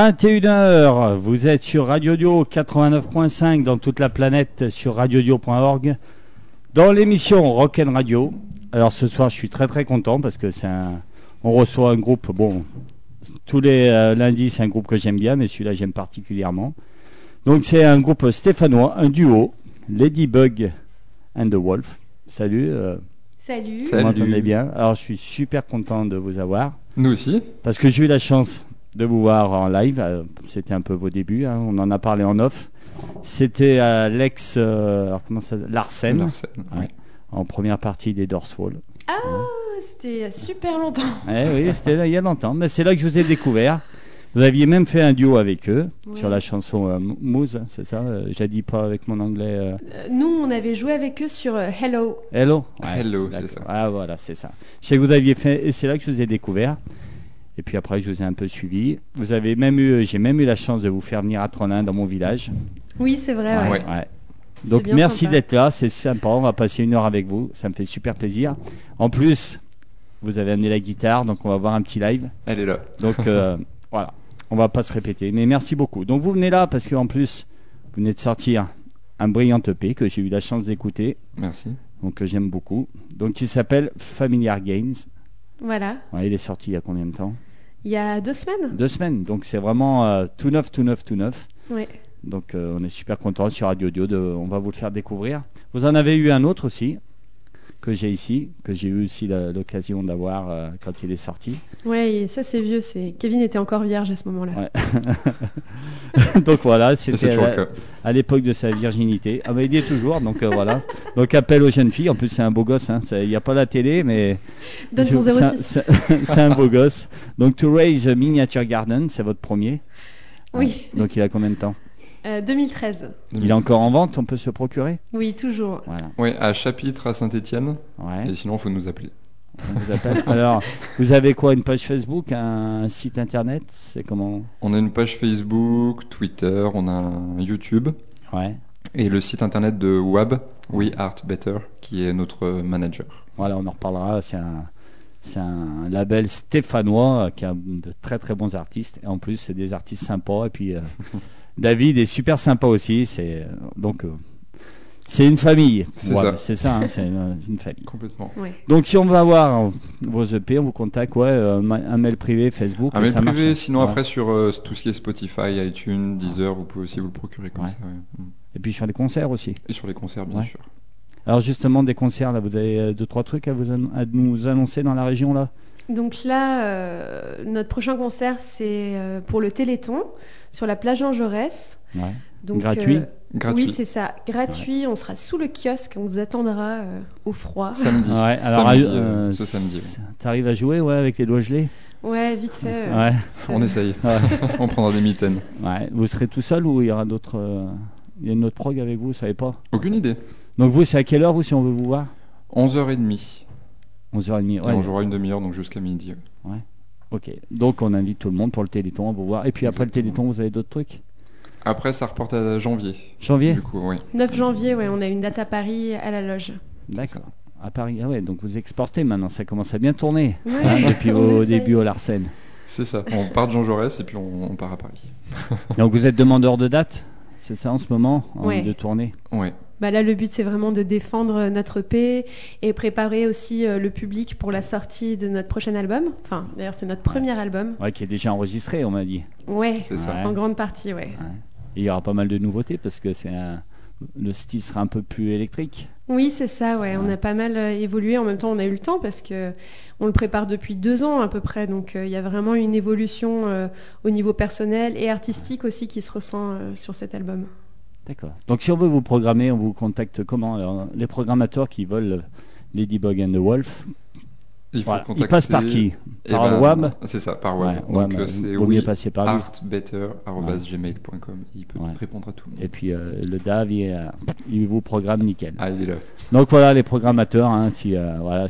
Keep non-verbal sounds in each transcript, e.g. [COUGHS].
21h, vous êtes sur Radio Dio 89.5 dans toute la planète sur radiodio.org dans l'émission Rock'n Radio. Alors ce soir, je suis très très content parce que c'est un on reçoit un groupe bon tous les euh, lundis, c'est un groupe que j'aime bien mais celui-là j'aime particulièrement. Donc c'est un groupe stéphanois, un duo, Ladybug and the Wolf. Salut. euh, Salut. vous m'entendez bien? Alors je suis super content de vous avoir. Nous aussi. Parce que j'ai eu la chance de vous voir en live. euh, C'était un peu vos débuts. hein, On en a parlé en off. C'était à l'ex euh, alors comment ça Larsen, Larsen, Ouais. en première partie des Dorsfall. Ah, c'était super longtemps. [LAUGHS] Eh oui, c'était là il y a longtemps. Mais c'est là que je vous ai découvert. Vous aviez même fait un duo avec eux sur la chanson euh, Moose, c'est ça euh, Je la dis pas avec mon anglais. euh, Euh, Nous, on avait joué avec eux sur euh, Hello. Hello Hello, c'est ça. Ah voilà, c'est ça. Je sais que vous aviez fait, et c'est là que je vous ai découvert. Et puis après, je vous ai un peu suivi. Vous avez même eu, j'ai même eu la chance de vous faire venir à Tronin dans mon village. Oui, c'est vrai. ouais. Ouais. Ouais. Donc merci d'être là, c'est sympa. On va passer une heure avec vous, ça me fait super plaisir. En plus, vous avez amené la guitare, donc on va voir un petit live. Elle est là. Donc euh, [LAUGHS] voilà, on va pas se répéter. Mais merci beaucoup. Donc vous venez là parce qu'en plus, vous venez de sortir un brillant EP que j'ai eu la chance d'écouter, Merci. donc que j'aime beaucoup. Donc il s'appelle Familiar Games. Voilà. Ouais, il est sorti il y a combien de temps? Il y a deux semaines. Deux semaines. Donc c'est vraiment euh, tout neuf, tout neuf, tout neuf. Ouais. Donc euh, on est super content sur Radio Dio, de, on va vous le faire découvrir. Vous en avez eu un autre aussi que j'ai ici, que j'ai eu aussi l'occasion d'avoir euh, quand il est sorti. Ouais, et ça c'est vieux. C'est Kevin était encore vierge à ce moment-là. Ouais. [LAUGHS] donc voilà, c'était à, l'époque de sa virginité. Ah bah il y est toujours, donc euh, voilà. Donc appel aux jeunes filles. En plus c'est un beau gosse. hein. Il n'y a pas la télé, mais Donne ton c'est un- 06. c'est c'est un beau gosse. Donc To Raise a Miniature Garden, c'est votre premier. Oui. Donc il a combien de temps? Euh, 2013. Il est encore en vente, on peut se procurer. Oui, toujours. Voilà. Oui, à Chapitre à Saint-Étienne. Ouais. Et sinon, il faut nous appeler. On vous appelle. [LAUGHS] Alors, vous avez quoi Une page Facebook, un site internet? C'est comment? On a une page Facebook, Twitter, on a un YouTube Ouais. et le site internet de WAB, We Art Better, qui est notre manager. Voilà, on en reparlera. C'est un, c'est un label stéphanois euh, qui a de très très bons artistes. Et en plus, c'est des artistes sympas. Et puis, euh, [LAUGHS] David est super sympa aussi. C'est donc euh, c'est une famille. C'est Ouais, ça. C'est ça. hein, c'est une, [LAUGHS] une famille. Complètement. Ouais. Donc, si on veut avoir vos EP, on vous contacte. Ouais, euh, un mail privé, Facebook. Un mail ça privé, marche. sinon Ouais. après sur euh, tout ce qui est Spotify, iTunes, Deezer, vous pouvez aussi vous le procurer comme Ouais. ça. ouais. Mm. Et puis sur les concerts aussi. Et sur les concerts, bien Ouais. sûr. Alors justement des concerts là, vous avez deux trois trucs à, vous à nous annoncer dans la région là? Donc là, euh, notre prochain concert, c'est euh, pour le Téléthon sur la plage Jean Jaurès. Ouais. Donc, Gratuit euh, Gratuit. Oui, c'est ça. Gratuit. On sera sous le kiosque. On vous attendra euh, au froid. Samedi. Ouais. [LAUGHS] Alors Samedi, ce samedi, T'arrives à jouer ouais avec les doigts gelés? Ouais, vite fait. euh, Ouais. On essaye. [LAUGHS] On prendra des mitaines. Ouais. Vous serez tout seul ou il y aura d'autres euh, Il y a une autre prog avec vous, vous savez pas? Aucune idée. Donc vous c'est à quelle heure vous si on veut vous voir? 11h30. 11h30. Et Ouais. on jouera une demi-heure, donc jusqu'à midi. Ok. Donc on invite tout le monde pour le Téléthon à vous voir. Et puis après le. Téléthon vous avez d'autres trucs? Après, ça reporte à janvier. Janvier? Du coup, oui. 9 janvier, ouais, on a une date à Paris à la loge. D'accord. À Paris. Ah ouais. Donc vous exportez maintenant. Ça commence à bien tourner. Ouais, hein, [LAUGHS] depuis essaye. débuts au Larsen. C'est ça. On part de Jean Jaurès et puis on, on part à Paris. Donc vous êtes demandeur de date, c'est ça en ce moment, en Ouais. de tournée? Ouais. Bah là, le but, c'est vraiment de défendre notre paix et préparer aussi euh, le public pour la sortie de notre prochain album. Enfin, d'ailleurs, c'est notre premier album. Ouais, qui est déjà enregistré, on m'a dit. Ouais, C'est ça. Ouais. en grande partie, ouais. Et il y aura pas mal de nouveautés parce que c'est un... le style sera un peu plus électrique. Oui, c'est ça, ouais. On Ouais. a pas mal euh, évolué. En même temps, on a eu le temps parce que on le prépare depuis deux ans à peu près. Donc, euh, il y a vraiment une évolution euh, au niveau personnel et artistique aussi qui se ressent euh, sur cet album. D'accord. Donc si on veut vous programmer, on vous contacte comment Alors, Les programmateurs qui veulent euh, Ladybug and the Wolf, Il voilà. ils contacter. passent par qui Eh Par le ben, WAB C'est ça, par WAB. Ouais, Donc euh, c'est oui, passer par artbetter.gmail.com. Il peut Ouais. répondre à tout le monde. Et puis euh, le DAV, il, euh, il vous programme nickel. Ah, il est là. Donc voilà les programmateurs, hein, si euh, voilà,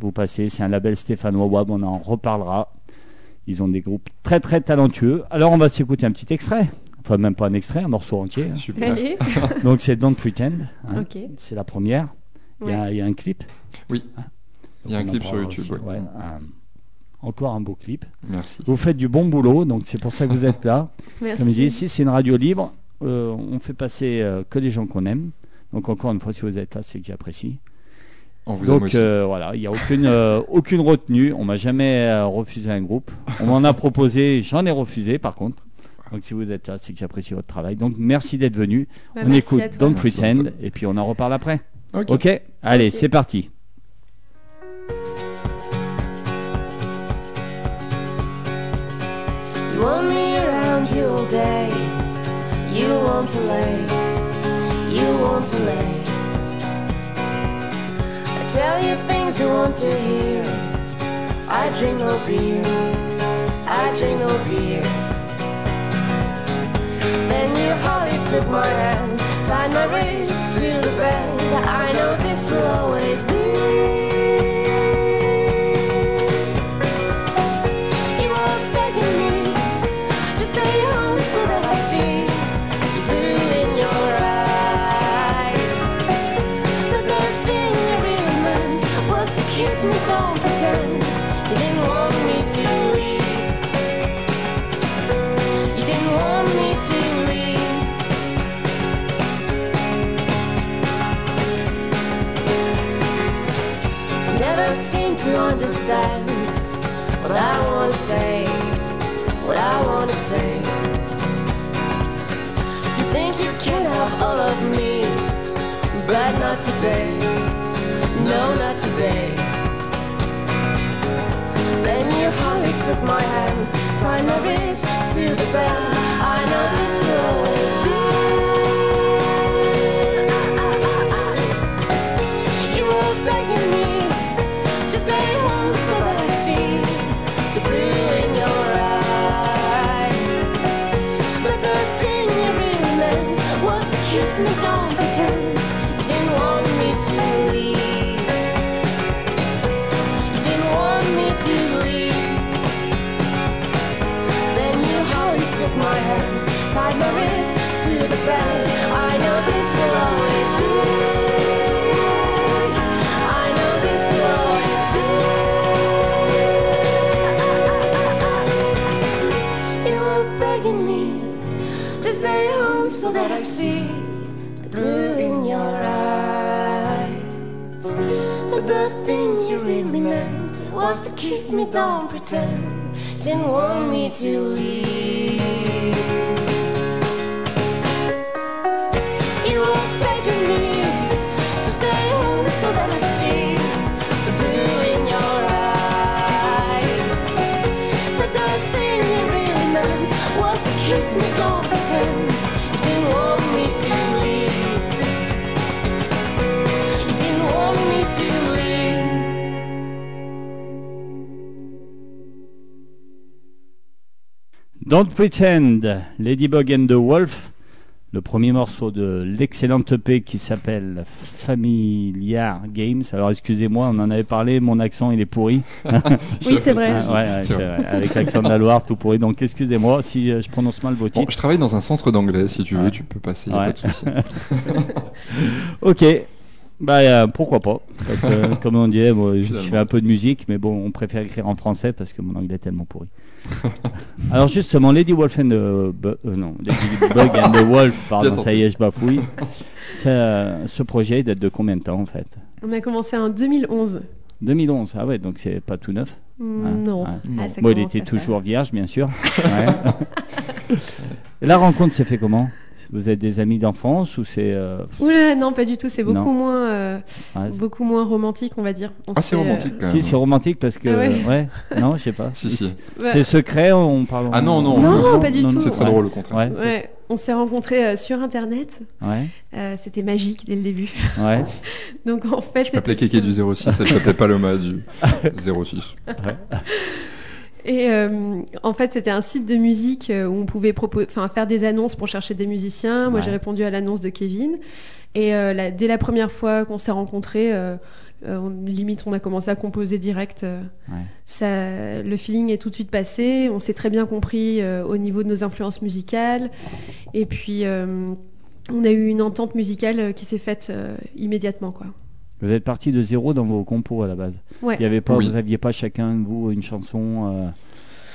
vous passez, c'est un label stéphanois WAB, on en reparlera. Ils ont des groupes très très talentueux. Alors on va s'écouter un petit extrait. Enfin même pas un extrait, un morceau entier. hein. Super. Allez, [LAUGHS] Donc c'est Don't Pretend. hein. ok. C'est la première. Il y, a, il y a un clip. Oui. Hein. Il y a un clip sur YouTube. aussi, ouais. ouais. Euh, encore un beau clip. Merci. Vous faites du bon boulot, donc c'est pour ça que vous êtes là. [LAUGHS] Merci. Comme je dis, ici c'est une radio libre, euh, on fait passer euh, que des gens qu'on aime. Donc encore une fois, si vous êtes là, c'est que j'apprécie. On vous aime Donc aussi. euh, voilà, il n'y a aucune, euh, aucune retenue. On m'a jamais euh, refusé un groupe. On m'en a proposé, j'en ai refusé par contre. Donc si vous êtes là, c'est que j'apprécie votre travail. Donc merci d'être venu. Bah, on écoute. Don't Merci, Pretend et puis on en reparle après. Ok. Ok? Allez, Ok. c'est parti. You want me around you all day. You want to lay. You want to lay. I tell you things you want to hear. I drink no beer. I drink no beer. Then you hardly took my hand, tied my wrist to the bed. I know this will always be. All of me, but not today. No, not today. Then you hardly took my hand, tied my wrist to the bed. I know this will me don't pretend. Didn't want me to leave. Don't Pretend, Ladybug and the Wolf, le premier morceau de l'excellente EP qui s'appelle Familiar Games. Alors excusez-moi, on en avait parlé, mon accent il est pourri. [LAUGHS] Oui, c'est vrai. Ouais, ouais, c'est vrai, avec l'accent de la Loire tout pourri. Donc excusez-moi si euh, je prononce mal vos Bon, titres. je travaille dans un centre d'anglais, si tu veux, Ouais. tu peux passer, y a Ouais. pas de souci. [LAUGHS] [LAUGHS] Ok, bah euh, pourquoi pas Parce que [LAUGHS] comme on disait, moi, je fais un peu de musique, mais bon, on préfère écrire en français parce que mon anglais est tellement pourri. [LAUGHS] Alors justement, Lady Wolf and the euh, non, Lady Bug and the Wolf, [LAUGHS] pardon, ça y est, je bafouille. Euh, ce projet il date de combien de temps en fait? On a commencé en 2011. 2011, ah ouais, donc c'est pas tout neuf. Mm, Ah, non. ah. Ah, Bon, il était faire. toujours vierge, bien sûr. Ouais. La rencontre s'est fait comment? Vous êtes des amis d'enfance ou c'est euh, Oula, non, pas du tout. C'est beaucoup Non. moins, euh, ouais, c'est- beaucoup moins romantique, on va dire. On Ah, c'est euh, romantique quand Si, c'est romantique parce que. Ah ouais. ouais. Non, je sais pas. [LAUGHS] Si, si. ouais. C'est secret, on parle. Ah non, non. Non, pas du tout. C'est très Ouais. drôle, au contraire. Ouais, c'est- Ouais, on s'est rencontrés euh, sur Internet. ouais, Euh, C'était magique dès le début. ouais. [LAUGHS] Donc en fait, Je m'appelais c'était Kéké sur- du 06, elle s'appelait Paloma du [LAUGHS] 06. Et euh, en fait, c'était un site de musique euh, où on pouvait faire des annonces pour chercher des musiciens. Moi, Ouais. j'ai répondu à l'annonce de Kevin. Et euh, dès la première fois qu'on s'est rencontrés, euh, on- limite, on a commencé à composer direct. Ouais. ça, le feeling est tout de suite passé. On s'est très bien compris au niveau de nos influences musicales. Et puis, on a eu une entente musicale qui s'est faite immédiatement. Quoi. Vous êtes parti de zéro dans vos compos à la base. Ouais. Il y avait pas, Oui. vous aviez pas chacun de vous une chanson. euh,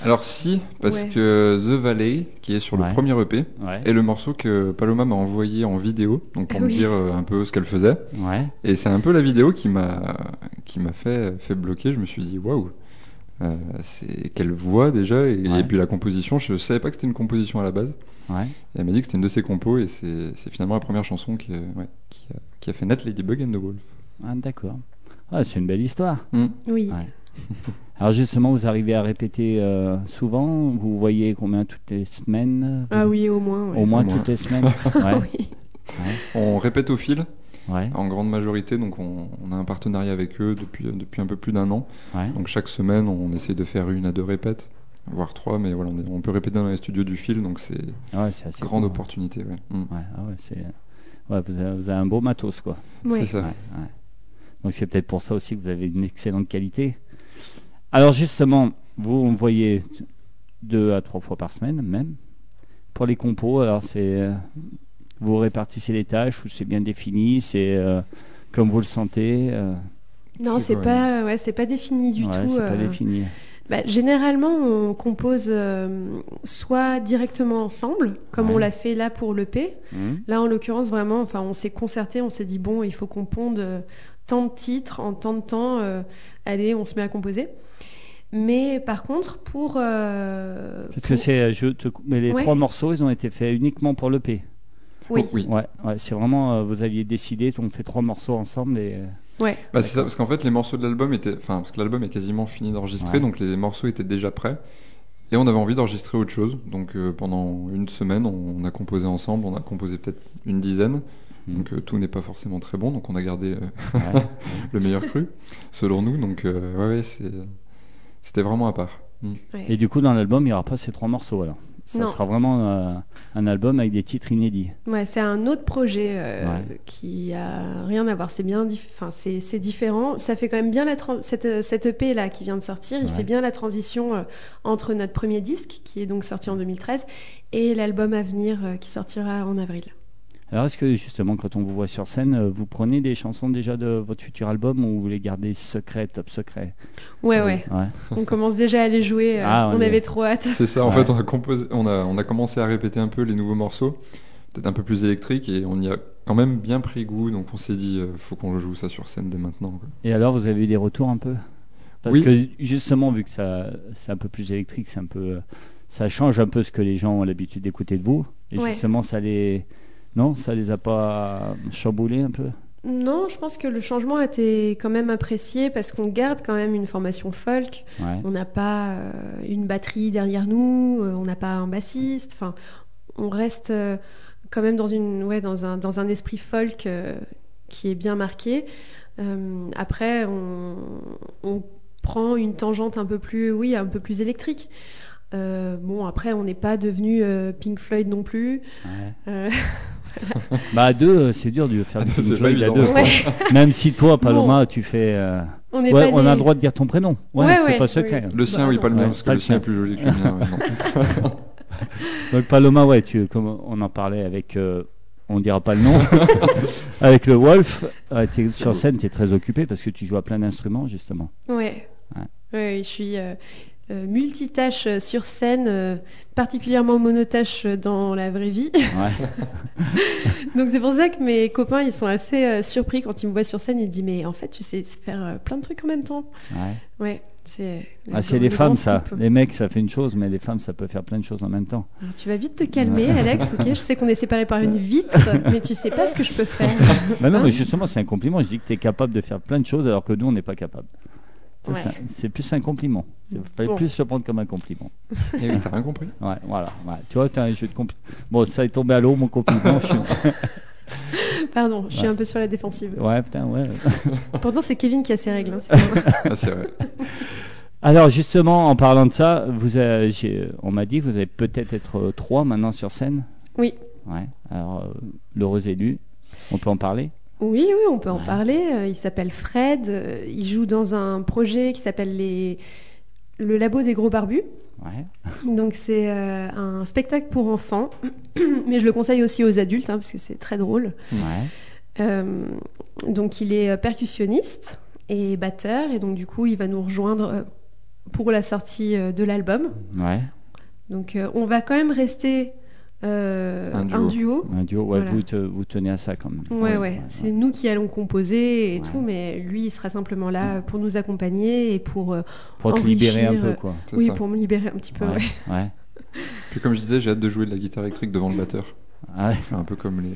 Alors si, parce Ouais. que The Valley, qui est sur Ouais. le premier EP, Ouais. est le morceau que Paloma m'a envoyé en vidéo, donc pour Ah me dire euh, un peu ce qu'elle faisait. Ouais. Et c'est un peu la vidéo qui m'a qui m'a fait fait bloquer. Je me suis dit waouh, euh, c'est quelle voix déjà et, Ouais. et puis la composition. Je savais pas que c'était une composition à la base. Et elle m'a dit que c'était une de ses compos et c'est finalement la première chanson qui, ouais, qui, a, qui a fait naître Ladybug and the Wolf. Ah, d'accord. Ah, c'est une belle histoire. Mm. Oui. Ouais. [LAUGHS] Alors justement, vous arrivez à répéter euh, souvent? Vous voyez combien toutes les semaines? Ah oui, au moins. ouais. Au moins Au moins. toutes les semaines? [LAUGHS] Ouais. Oui. On répète au fil? Ouais. en grande majorité, donc on, on a un partenariat avec eux depuis, depuis un peu plus d'un an. Ouais. Donc chaque semaine, on essaie de faire une à deux répètes, voire trois, mais voilà, on, est- on peut répéter dans les studios du fil, donc c'est Ah ouais, assez grande cool, opportunité. Ouais. Mm. Ouais, ah ouais, c'est. Ouais, vous avez, vous avez un beau matos, quoi. Ouais. C'est ça. Donc c'est peut-être pour ça aussi que vous avez une excellente qualité. Alors justement, vous on voyez deux à trois fois par semaine même. Pour les compos, alors c'est euh, vous répartissez les tâches ou c'est bien défini, c'est euh, comme vous le sentez. euh, Non, C'est pas, ouais, c'est pas défini du ouais, tout. c'est pas défini. bah, généralement, on compose soit directement ensemble, comme Ouais. on l'a fait là pour l'EP. Hum, Là, en l'occurrence, vraiment, enfin, on s'est concerté, on s'est dit bon, il faut qu'on ponde tant de titres en tant de temps. euh, allez, on se met à composer. Mais par contre, pour, euh, Parce que c'est, je te mais les Ouais. trois morceaux, ils ont été faits uniquement pour l'EP. oui, Oh, oui. Ouais, ouais, c'est vraiment, euh, vous aviez décidé, on fait trois morceaux ensemble et. euh, ouais, Bah, c'est ça, parce qu'en fait, les morceaux de l'album étaient. Enfin, parce que l'album est quasiment fini d'enregistrer, Ouais. donc les morceaux étaient déjà prêts. Et on avait envie d'enregistrer autre chose. Donc euh, pendant une semaine, on, on a composé ensemble. On a composé peut-être une dizaine. Donc euh, tout n'est pas forcément très bon. Donc on a gardé euh, ouais. [LAUGHS] le meilleur cru, selon nous. Donc euh, ouais, ouais, c'est- c'était vraiment à part. Mm. ouais. Et du coup, dans l'album, il n'y aura pas ces trois morceaux alors? Ça Non. sera vraiment euh, un album avec des titres inédits. Ouais, c'est un autre projet euh, Ouais. qui a rien à voir. C'est bien, enfin c'est c'est différent. Ça fait quand même bien la tran- cette, cette EP là qui vient de sortir. Il Ouais. fait bien la transition euh, entre notre premier disque qui est donc sorti en 2013 et l'album à venir euh, qui sortira en avril. Alors, est-ce que justement, quand on vous voit sur scène, euh, vous prenez des chansons déjà de votre futur album ou vous les gardez secrets, top secrets Ouais, ouais. Ouais. On commence déjà à les jouer. euh, Ah, on on est- avait trop hâte. C'est ça. En Ouais. fait, on a composé, on a, on a commencé à répéter un peu les nouveaux morceaux, peut-être un peu plus électriques, et on y a quand même bien pris goût. Donc on s'est dit, euh, faut qu'on joue ça sur scène dès maintenant. quoi. Et alors, vous avez eu des retours un peu? Parce Oui. que justement, vu que ça, c'est un peu plus électrique, c'est un peu, ça change un peu ce que les gens ont l'habitude d'écouter de vous. Et Ouais. justement, ça les, non, ça les a pas chamboulés un peu? Non, je pense que le changement a été quand même apprécié parce qu'on garde quand même une formation folk. Ouais. On n'a pas euh, une batterie derrière nous, euh, on n'a pas un bassiste. Enfin, on reste euh, quand même dans, une, ouais, dans, un, dans un esprit folk qui est bien marqué. Après, on, on prend une tangente un peu plus, oui, un peu plus électrique. Bon, après, on n'est pas devenu Pink Floyd non plus. Ouais. [LAUGHS] [LAUGHS] Bah à deux, c'est dur de faire pas Floyd à évident. deux. ouais, Même si toi, [LAUGHS] Paloma, tu fais. euh, on n'est Ouais, pas on a le droit de dire ton prénom. Ouais, Ouais, c'est ouais, pas oui. secret. Le sien, Bah, oui, pas le Ouais, parce que pas le le sien est plus joli que le mien. [LAUGHS] Donc Paloma, ouais, tu, comme on en parlait avec, euh, on dira pas le nom, avec le Wolf, t'es- sur scène, tu es très occupé parce que tu joues à plein d'instruments justement. Ouais. Ouais. Ouais, je suis euh, euh, multitâche sur scène, euh, particulièrement monotâche dans la vraie vie. Ouais. [LAUGHS] Donc c'est pour ça que mes copains, ils sont assez euh, surpris quand ils me voient sur scène. Ils disent mais en fait, tu sais faire euh, plein de trucs en même temps. Ouais. Ouais, c'est. Ah, les grand femmes ça. Les mecs ça fait une chose, mais les femmes ça peut faire plein de choses en même temps. Alors, tu vas vite te calmer, Alex. Ok, je sais qu'on est séparés par une vitre, [LAUGHS] mais tu sais pas ce que je peux faire. Bah non, Hein? mais justement c'est un compliment. Je dis que tu es capable de faire plein de choses alors que nous on n'est pas capable. Ouais. c'est plus un compliment. Il fallait Bon. plus se prendre comme un compliment. [LAUGHS] Eh oui, t'as rien compris. Ouais, voilà. Ouais. Tu vois, tu as un jeu de compli- Bon, ça est tombé à l'eau, mon compliment. je suis- [LAUGHS] [LAUGHS] Pardon, je suis Ouais. un peu sur la défensive. Ouais, putain, ouais. Pourtant, c'est Kevin qui a ses règles. hein, c'est. Ah, vrai. Alors justement, en parlant de ça, vous avez- on m'a dit que vous allez peut-être être euh, trois maintenant sur scène. Oui. Ouais. Alors euh, l'heureux élu, on peut en parler? Oui, oui, on peut en parler. Euh, Il s'appelle Fred. euh, Il joue dans un projet qui s'appelle les... le Labo des Gros Barbus. Ouais. [LAUGHS] Donc c'est euh, un spectacle pour enfants, [CLEARS THROAT] mais je le conseille aussi aux adultes hein, parce que c'est très drôle. Ouais. Euh, donc il est percussionniste et batteur et donc du coup il va nous rejoindre pour la sortie de l'album. Ouais. Donc euh, on va quand même rester euh, Un duo. un duo. Un duo. Ouais, Voilà. vous, te- vous tenez à ça quand même. Ouais, ouais, ouais, c'est nous qui allons composer et Ouais. tout, mais lui, il sera simplement là pour nous accompagner et pour, euh, Pour te libérer un peu, euh, quoi. Oui, ça. pour me libérer un petit peu. Ouais. ouais. ouais. [LAUGHS] Puis comme je disais, j'ai hâte de jouer de la guitare électrique devant le batteur. Ah un peu comme les, les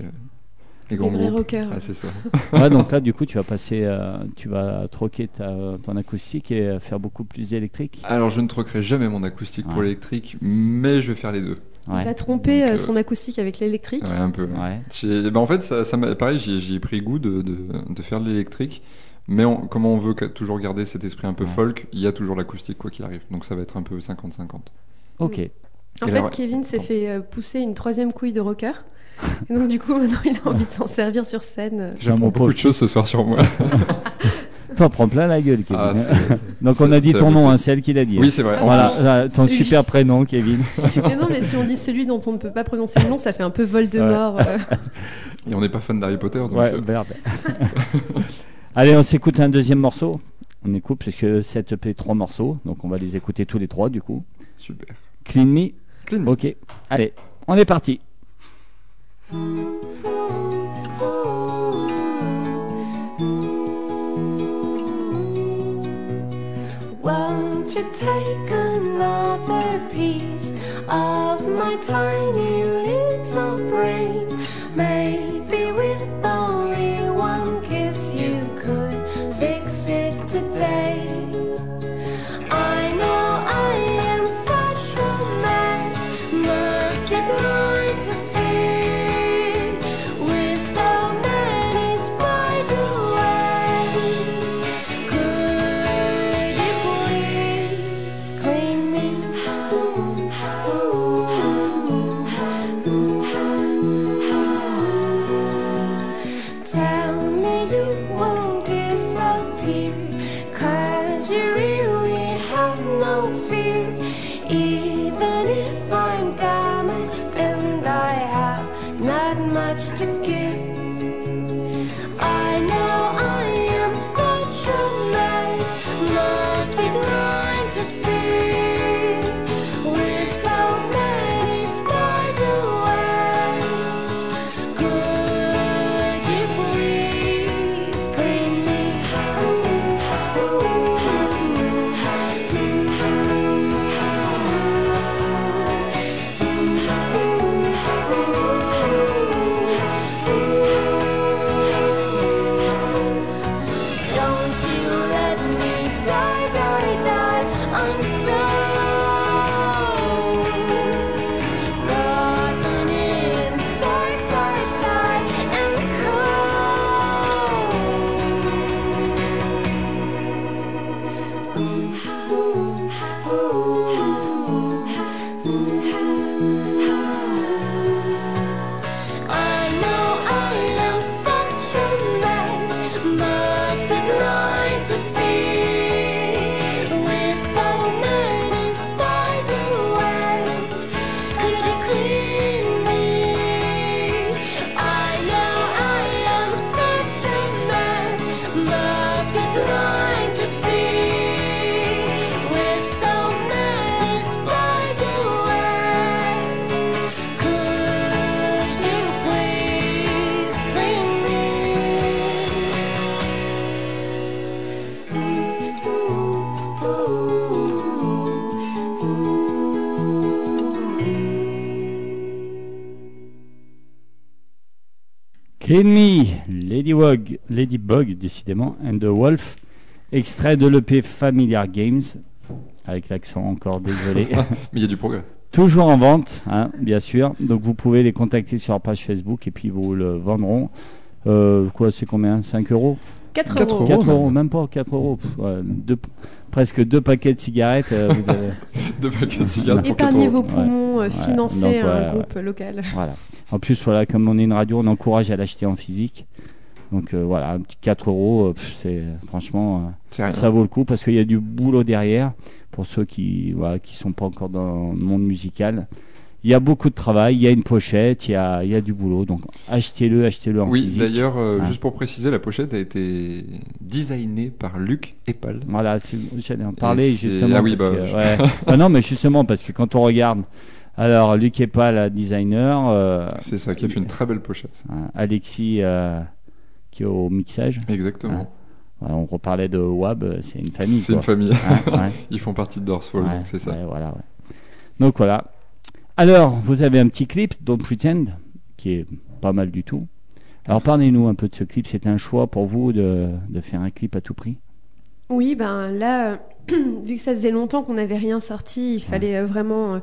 Les grands groupes. rockers. Ah, c'est ça. [LAUGHS] Ouais, donc là, du coup, tu vas passer, euh, tu vas troquer ta, ton acoustique et faire beaucoup plus d'électrique. Alors je ne troquerai jamais mon acoustique pour l'électrique, mais je vais faire les deux. Il Ouais. va tromper Donc, euh, euh, son acoustique avec l'électrique. Ouais, un peu. ouais. Bah, en fait, ça, ça m'a- pareil, j'y ai- pris goût de, de- de faire de l'électrique. Mais on- comme on veut toujours garder cet esprit un peu Ouais. folk, il y a toujours l'acoustique quoi qu'il arrive. Donc ça va être un peu 50-50. Ok. En Et fait, là, Kevin s'est fait euh, pousser une troisième couille de rocker. [LAUGHS] Et donc, du coup, maintenant, il a envie de s'en servir sur scène. J'ai mon beaucoup de choses ce soir sur moi. [LAUGHS] T'en prends plein la gueule, Kevin. Ah, [LAUGHS] donc on a dit ton nom, hein, c'est elle qui l'a dit. oui, c'est vrai. Voilà, là, ton Celui- super prénom, Kevin. [LAUGHS] Mais non, mais si on dit celui dont on ne peut pas prononcer le nom, ça fait un peu Voldemort. euh. [LAUGHS] Et on n'est pas fan d'Harry Potter, donc Ouais, euh, merde. Allez, on s'écoute un deuxième morceau. On écoute, puisque cette EP, trois morceaux. Donc on va les écouter tous les trois, du coup. super. Clean Me? Clean Me. Ok. Allez, on est parti. Won't you take another piece of my tiny little brain? Maybe with only Me, Ladybug, Ladybug, décidément, and the Wolf, extrait de l'EP Familiar Games, avec l'accent encore désolé. [LAUGHS] Mais il y a du progrès. Toujours en vente, hein, bien sûr. Donc vous pouvez les contacter sur leur page Facebook et puis vous le vendront. Euh, quoi, c'est combien? 5 euros? 4 Quatre euros. 4 même. euros, même pas 4 euros. Pff, ouais, deux- presque deux paquets de cigarettes. euh, vous avez- [LAUGHS] Deux paquets de cigarettes pour 4 Épargnez euros. vos poumons, euh, Ouais. financez Donc, un ouais, groupe local. [LAUGHS] Voilà. En plus, voilà, comme on est une radio, on encourage à l'acheter en physique. Donc euh, voilà, un petit 4 euros, euh, pff, c'est franchement, euh, rien. ça vaut le coup parce qu'il y a du boulot derrière pour ceux qui voilà, qui sont pas encore dans le monde musical. Il y a beaucoup de travail, il y a une pochette, il y a, il y a du boulot. Donc achetez-le, achetez-le en Oui, physique. d'ailleurs, euh, Ouais. juste pour préciser, la pochette a été designée par Luc Epal. Voilà, j'allais en parler justement. ah oui, bah, que, je- ouais. [LAUGHS] Ah non, mais justement, parce que quand on regarde, alors Luc Epal, la designer, euh, C'est ça qui a fait une très belle pochette. hein, Alexis euh, qui est au mixage. Exactement. Voilà, on reparlait de Wab, euh, c'est une famille. c'est une famille. Hein, ouais. [LAUGHS] Ils font partie de Ouais, donc c'est ça. voilà. Donc voilà. Alors, vous avez un petit clip, Don't Pretend, qui est pas mal du tout. Alors, parlez-nous un peu de ce clip. C'était un choix pour vous de, de faire un clip à tout prix? Oui, ben là, euh, [CLEARS THROAT] vu que ça faisait longtemps qu'on n'avait rien sorti, il fallait euh, vraiment euh,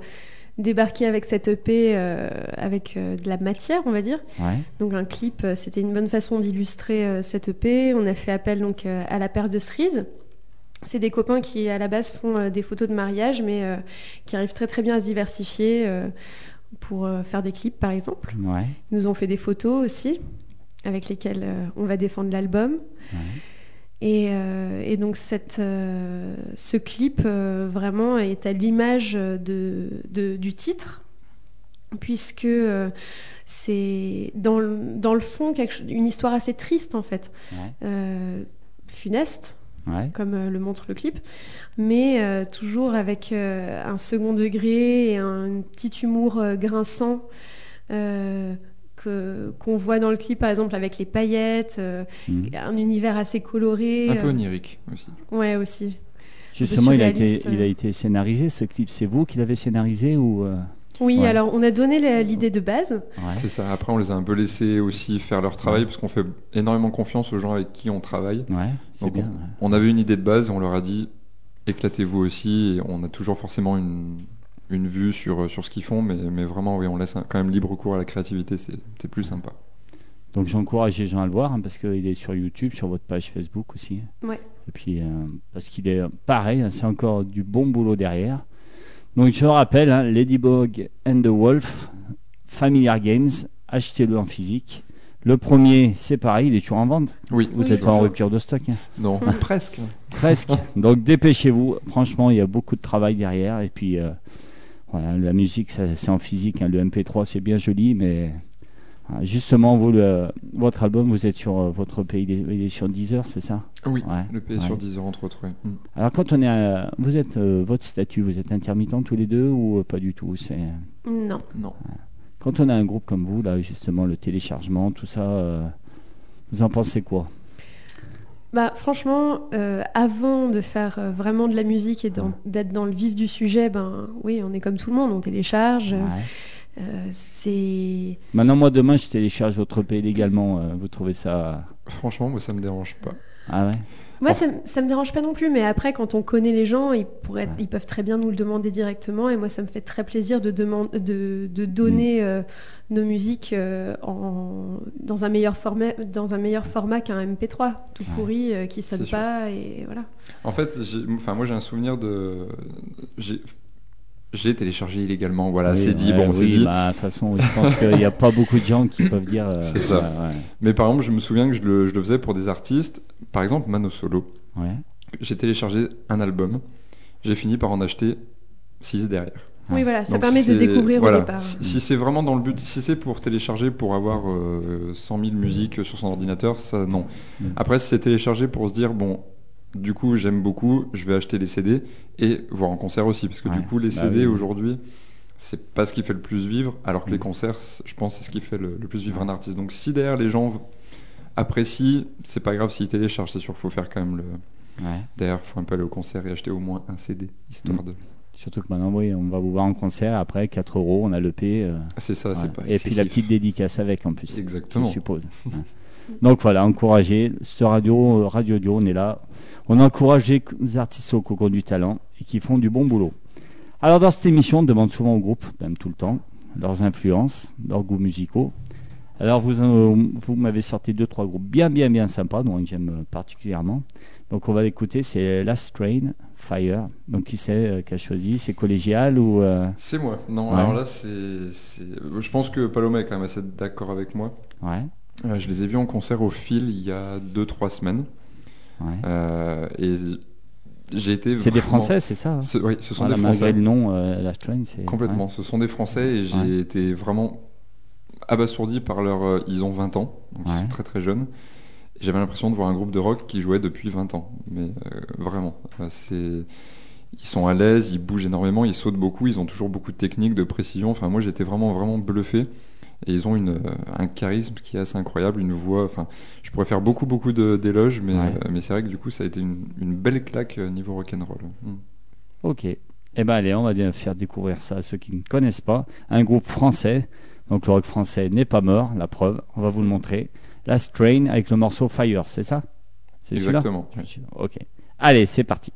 débarquer avec cette EP euh, avec euh, de la matière, on va dire. Ouais. Donc un clip, c'était une bonne façon d'illustrer euh, cette EP. On a fait appel donc à la paire de cerises. C'est des copains qui à la base font euh, des photos de mariage, mais euh, qui arrivent très très bien à se diversifier euh, pour euh, faire des clips par exemple. Ouais. Ils nous ont fait des photos aussi, avec lesquelles on va défendre l'album. Ouais. Et, et donc cette, ce clip vraiment est à l'image de, de- du titre, puisque c'est dans, le- dans le fond quelque une histoire assez triste en fait, Ouais. Funeste Ouais. comme euh, le montre le clip, mais euh, toujours avec euh, un second degré et un petit humour euh, grinçant euh, que- qu'on voit dans le clip, par exemple avec les paillettes, euh, Mhm. un univers assez coloré. Un peu onirique aussi. ouais, aussi. Justement, il a, été, il a été scénarisé, ce clip. C'est vous qui l'avez scénarisé ou euh, Oui, Ouais. alors on a donné l'idée de base. ouais. C'est ça. Après, on les a un peu laissés aussi faire leur travail parce qu'on fait énormément confiance aux gens avec qui on travaille. Ouais, c'est Donc, bien. ouais. On avait une idée de base et on leur a dit éclatez-vous aussi. Et on a toujours forcément une, une vue sur, sur ce qu'ils font, mais, mais vraiment, oui, on laisse un- quand même libre cours à la créativité. C'est c'est plus sympa. Donc j'encourage les gens à le voir hein, parce qu'il est sur YouTube, sur votre page Facebook aussi. Ouais. Et puis euh, parce qu'il est pareil, hein, c'est encore du bon boulot derrière. Donc je rappelle, hein, Ladybug and the Wolf, Familiar Games, achetez-le en physique. Le premier, c'est pareil, il est toujours en vente. Oui, Vous Oui, n'êtes pas en rupture de stock. hein. Non, [LAUGHS] presque. Presque. Donc dépêchez-vous. Franchement, il y a beaucoup de travail derrière. Et puis, euh, voilà, la musique, ça, c'est en physique. hein. Le MP3, c'est bien joli, mais euh, justement, vous, le- votre album, vous êtes sur euh, votre pays, il est, il est sur Deezer, c'est ça? Oui, Ouais, le P ouais. sur 10 heures entre autres. oui. Mm. Alors, quand on est, à- vous êtes, euh, votre statut, vous êtes intermittent tous les deux ou euh, pas du tout C'est Non. Non. quand on a un groupe comme vous, là, justement, le téléchargement, tout ça, euh, vous en pensez quoi? Bah, franchement, euh, avant de faire euh, vraiment de la musique et d'être dans le vif du sujet, ben oui, on est comme tout le monde, on télécharge. Ouais. euh, c'est Maintenant, moi, demain, je télécharge votre pays légalement. euh, vous trouvez ça Franchement, moi, ça me dérange pas. Ah ouais Moi, ça, me dérange pas non plus, mais après, quand on connaît les gens, ils, pourraient, Ouais. ils peuvent très bien nous le demander directement. Et moi, ça me fait très plaisir de, deman- de, de donner euh, nos musiques euh, en, dans, un meilleur format, dans un meilleur format qu'un MP3, tout Ouais. pourri, euh, qui sonne pas. Et voilà. En fait, enfin, moi j'ai un souvenir de. J'ai téléchargé illégalement, voilà, Oui, c'est dit, ouais, bon, c'est dit. bah, De toute façon, je pense qu'il n'y a pas beaucoup de gens qui peuvent dire. euh, C'est ça. ouais, Mais par exemple, je me souviens que je le, je le faisais pour des artistes, par exemple Mano Solo. J'ai téléchargé un album, j'ai fini par en acheter 6 derrière. Oui, voilà, ça Donc permet de découvrir voilà, au départ. Si, si c'est vraiment dans le but, si c'est pour télécharger pour avoir euh, 100 000 musiques sur son ordinateur, ça non. Mm. Après, si c'est téléchargé pour se dire bon, du coup j'aime beaucoup, je vais acheter les CD et voir en concert aussi, parce que Ouais, du coup les bah CD oui. aujourd'hui, c'est pas ce qui fait le plus vivre, alors que Mm. les concerts, c'est- je pense, c'est ce qui fait le, le plus vivre un artiste. Donc si derrière les gens apprécient, c'est pas grave s'ils téléchargent, c'est sûr qu'il faut faire quand même le. ouais. Derrière, faut un peu aller au concert et acheter au moins un CD, histoire Mm. de. Surtout que maintenant, oui, on va vous voir en concert. Après, 4 euros, on a le P. euh, C'est ça, c'est pas. Et puis la petite dédicace avec en plus. Exactement. Je suppose. [LAUGHS] Donc voilà, encourager. Ce radio, Radio Dio, on est là. On encourage les artistes au concours du talent et qui font du bon boulot. Alors dans cette émission, on demande souvent au groupe, même tout le temps, leurs influences, leurs goûts musicaux. Alors vous, euh, vous m'avez sorti deux, trois groupes bien, bien, bien sympas, dont j'aime particulièrement. Donc on va l'écouter, c'est Last Train, Fire. Donc qui c'est euh, qui a choisi C'est collégial ou... euh, C'est moi. Non, Ouais. alors là, c'est- Je pense que Paloma est quand même assez d'accord avec moi. Ouais, Euh, je les ai vus en concert au fil il y a 2-3 semaines. ouais. Euh, et j'ai été. C'est des Français, c'est ça hein Ce- oui, ce sont Voilà, des malgré Français. le nom, euh, Last Train, c'est Complètement. ouais. Ce sont des Français et j'ai Ouais. été vraiment abasourdi par leur. euh, ils ont 20 ans, donc ils sont très très jeunes. J'avais l'impression de voir un groupe de rock qui jouait depuis 20 ans. Mais euh, vraiment, c'est. Ils sont à l'aise, ils bougent énormément, ils sautent beaucoup, ils ont toujours beaucoup de technique, de précision. Enfin, moi, j'étais vraiment vraiment bluffé. Et ils ont une, euh, un charisme qui est assez incroyable, une voix. Enfin, je pourrais faire beaucoup beaucoup de- d'éloges, mais, Ouais. euh, mais c'est vrai que du coup, ça a été une, une belle claque euh, niveau rock'n'roll. Mm. Ok. Eh ben allez, on va bien faire découvrir ça à ceux qui ne connaissent pas. Un groupe français. Donc le rock français n'est pas mort, la preuve. On va vous le montrer. Last Train avec le morceau Fire, c'est ça? C'est celui-là? Exactement. Ok. Allez, c'est parti.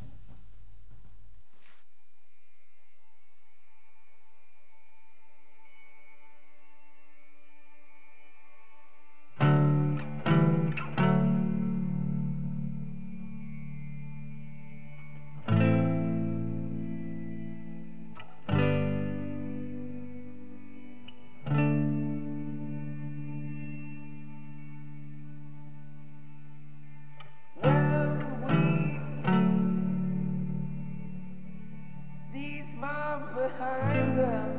Miles behind us,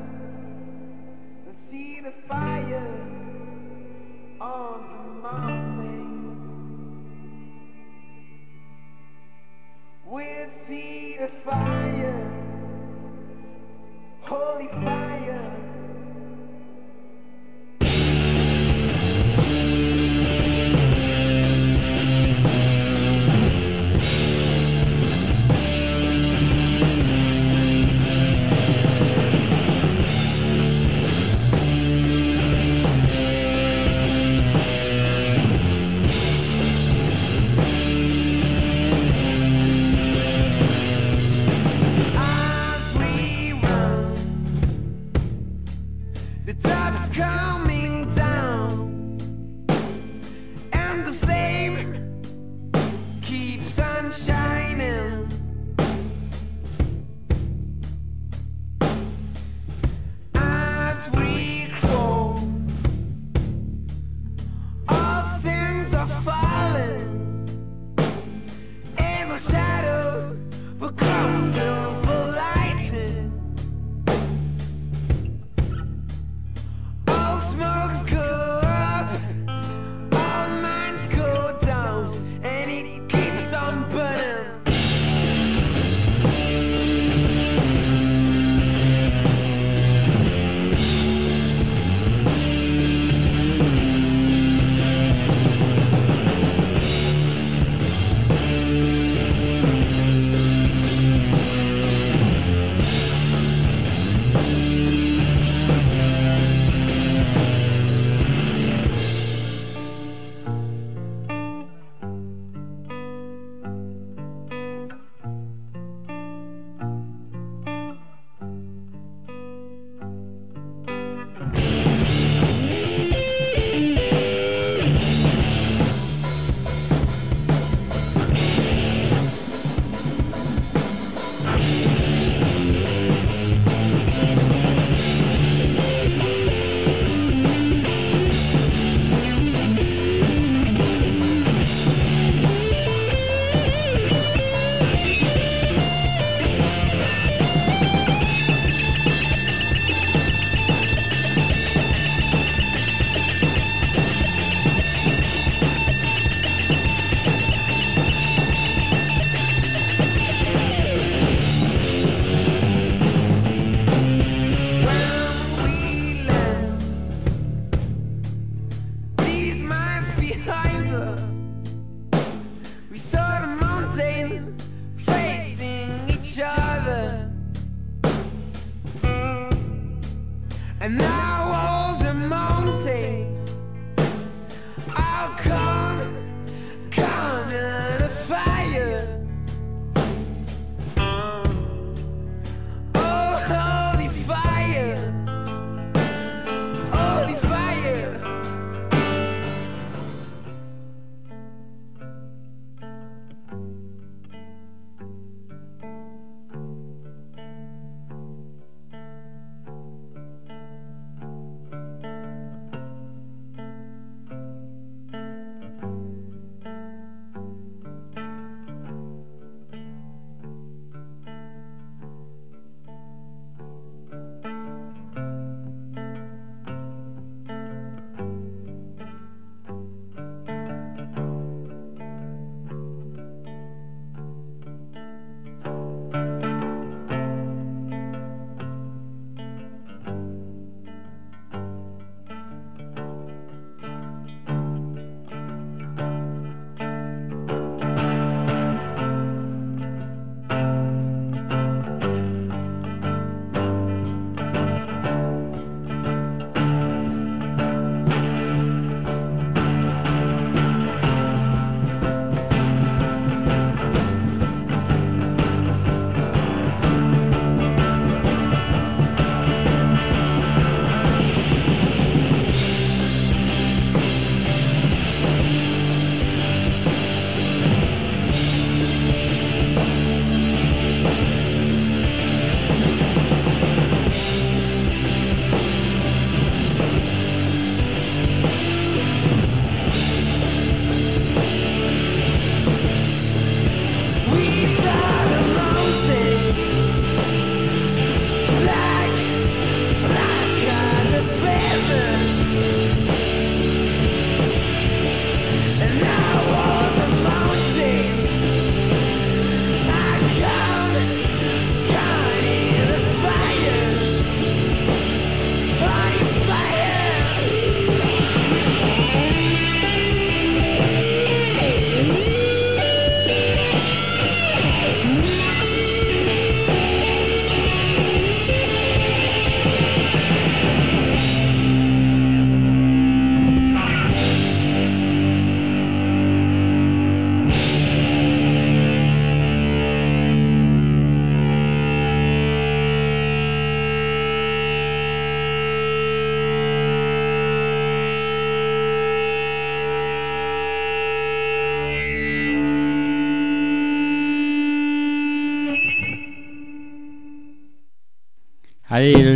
let's see the fire on the mountain. We'll see the fire, holy fire.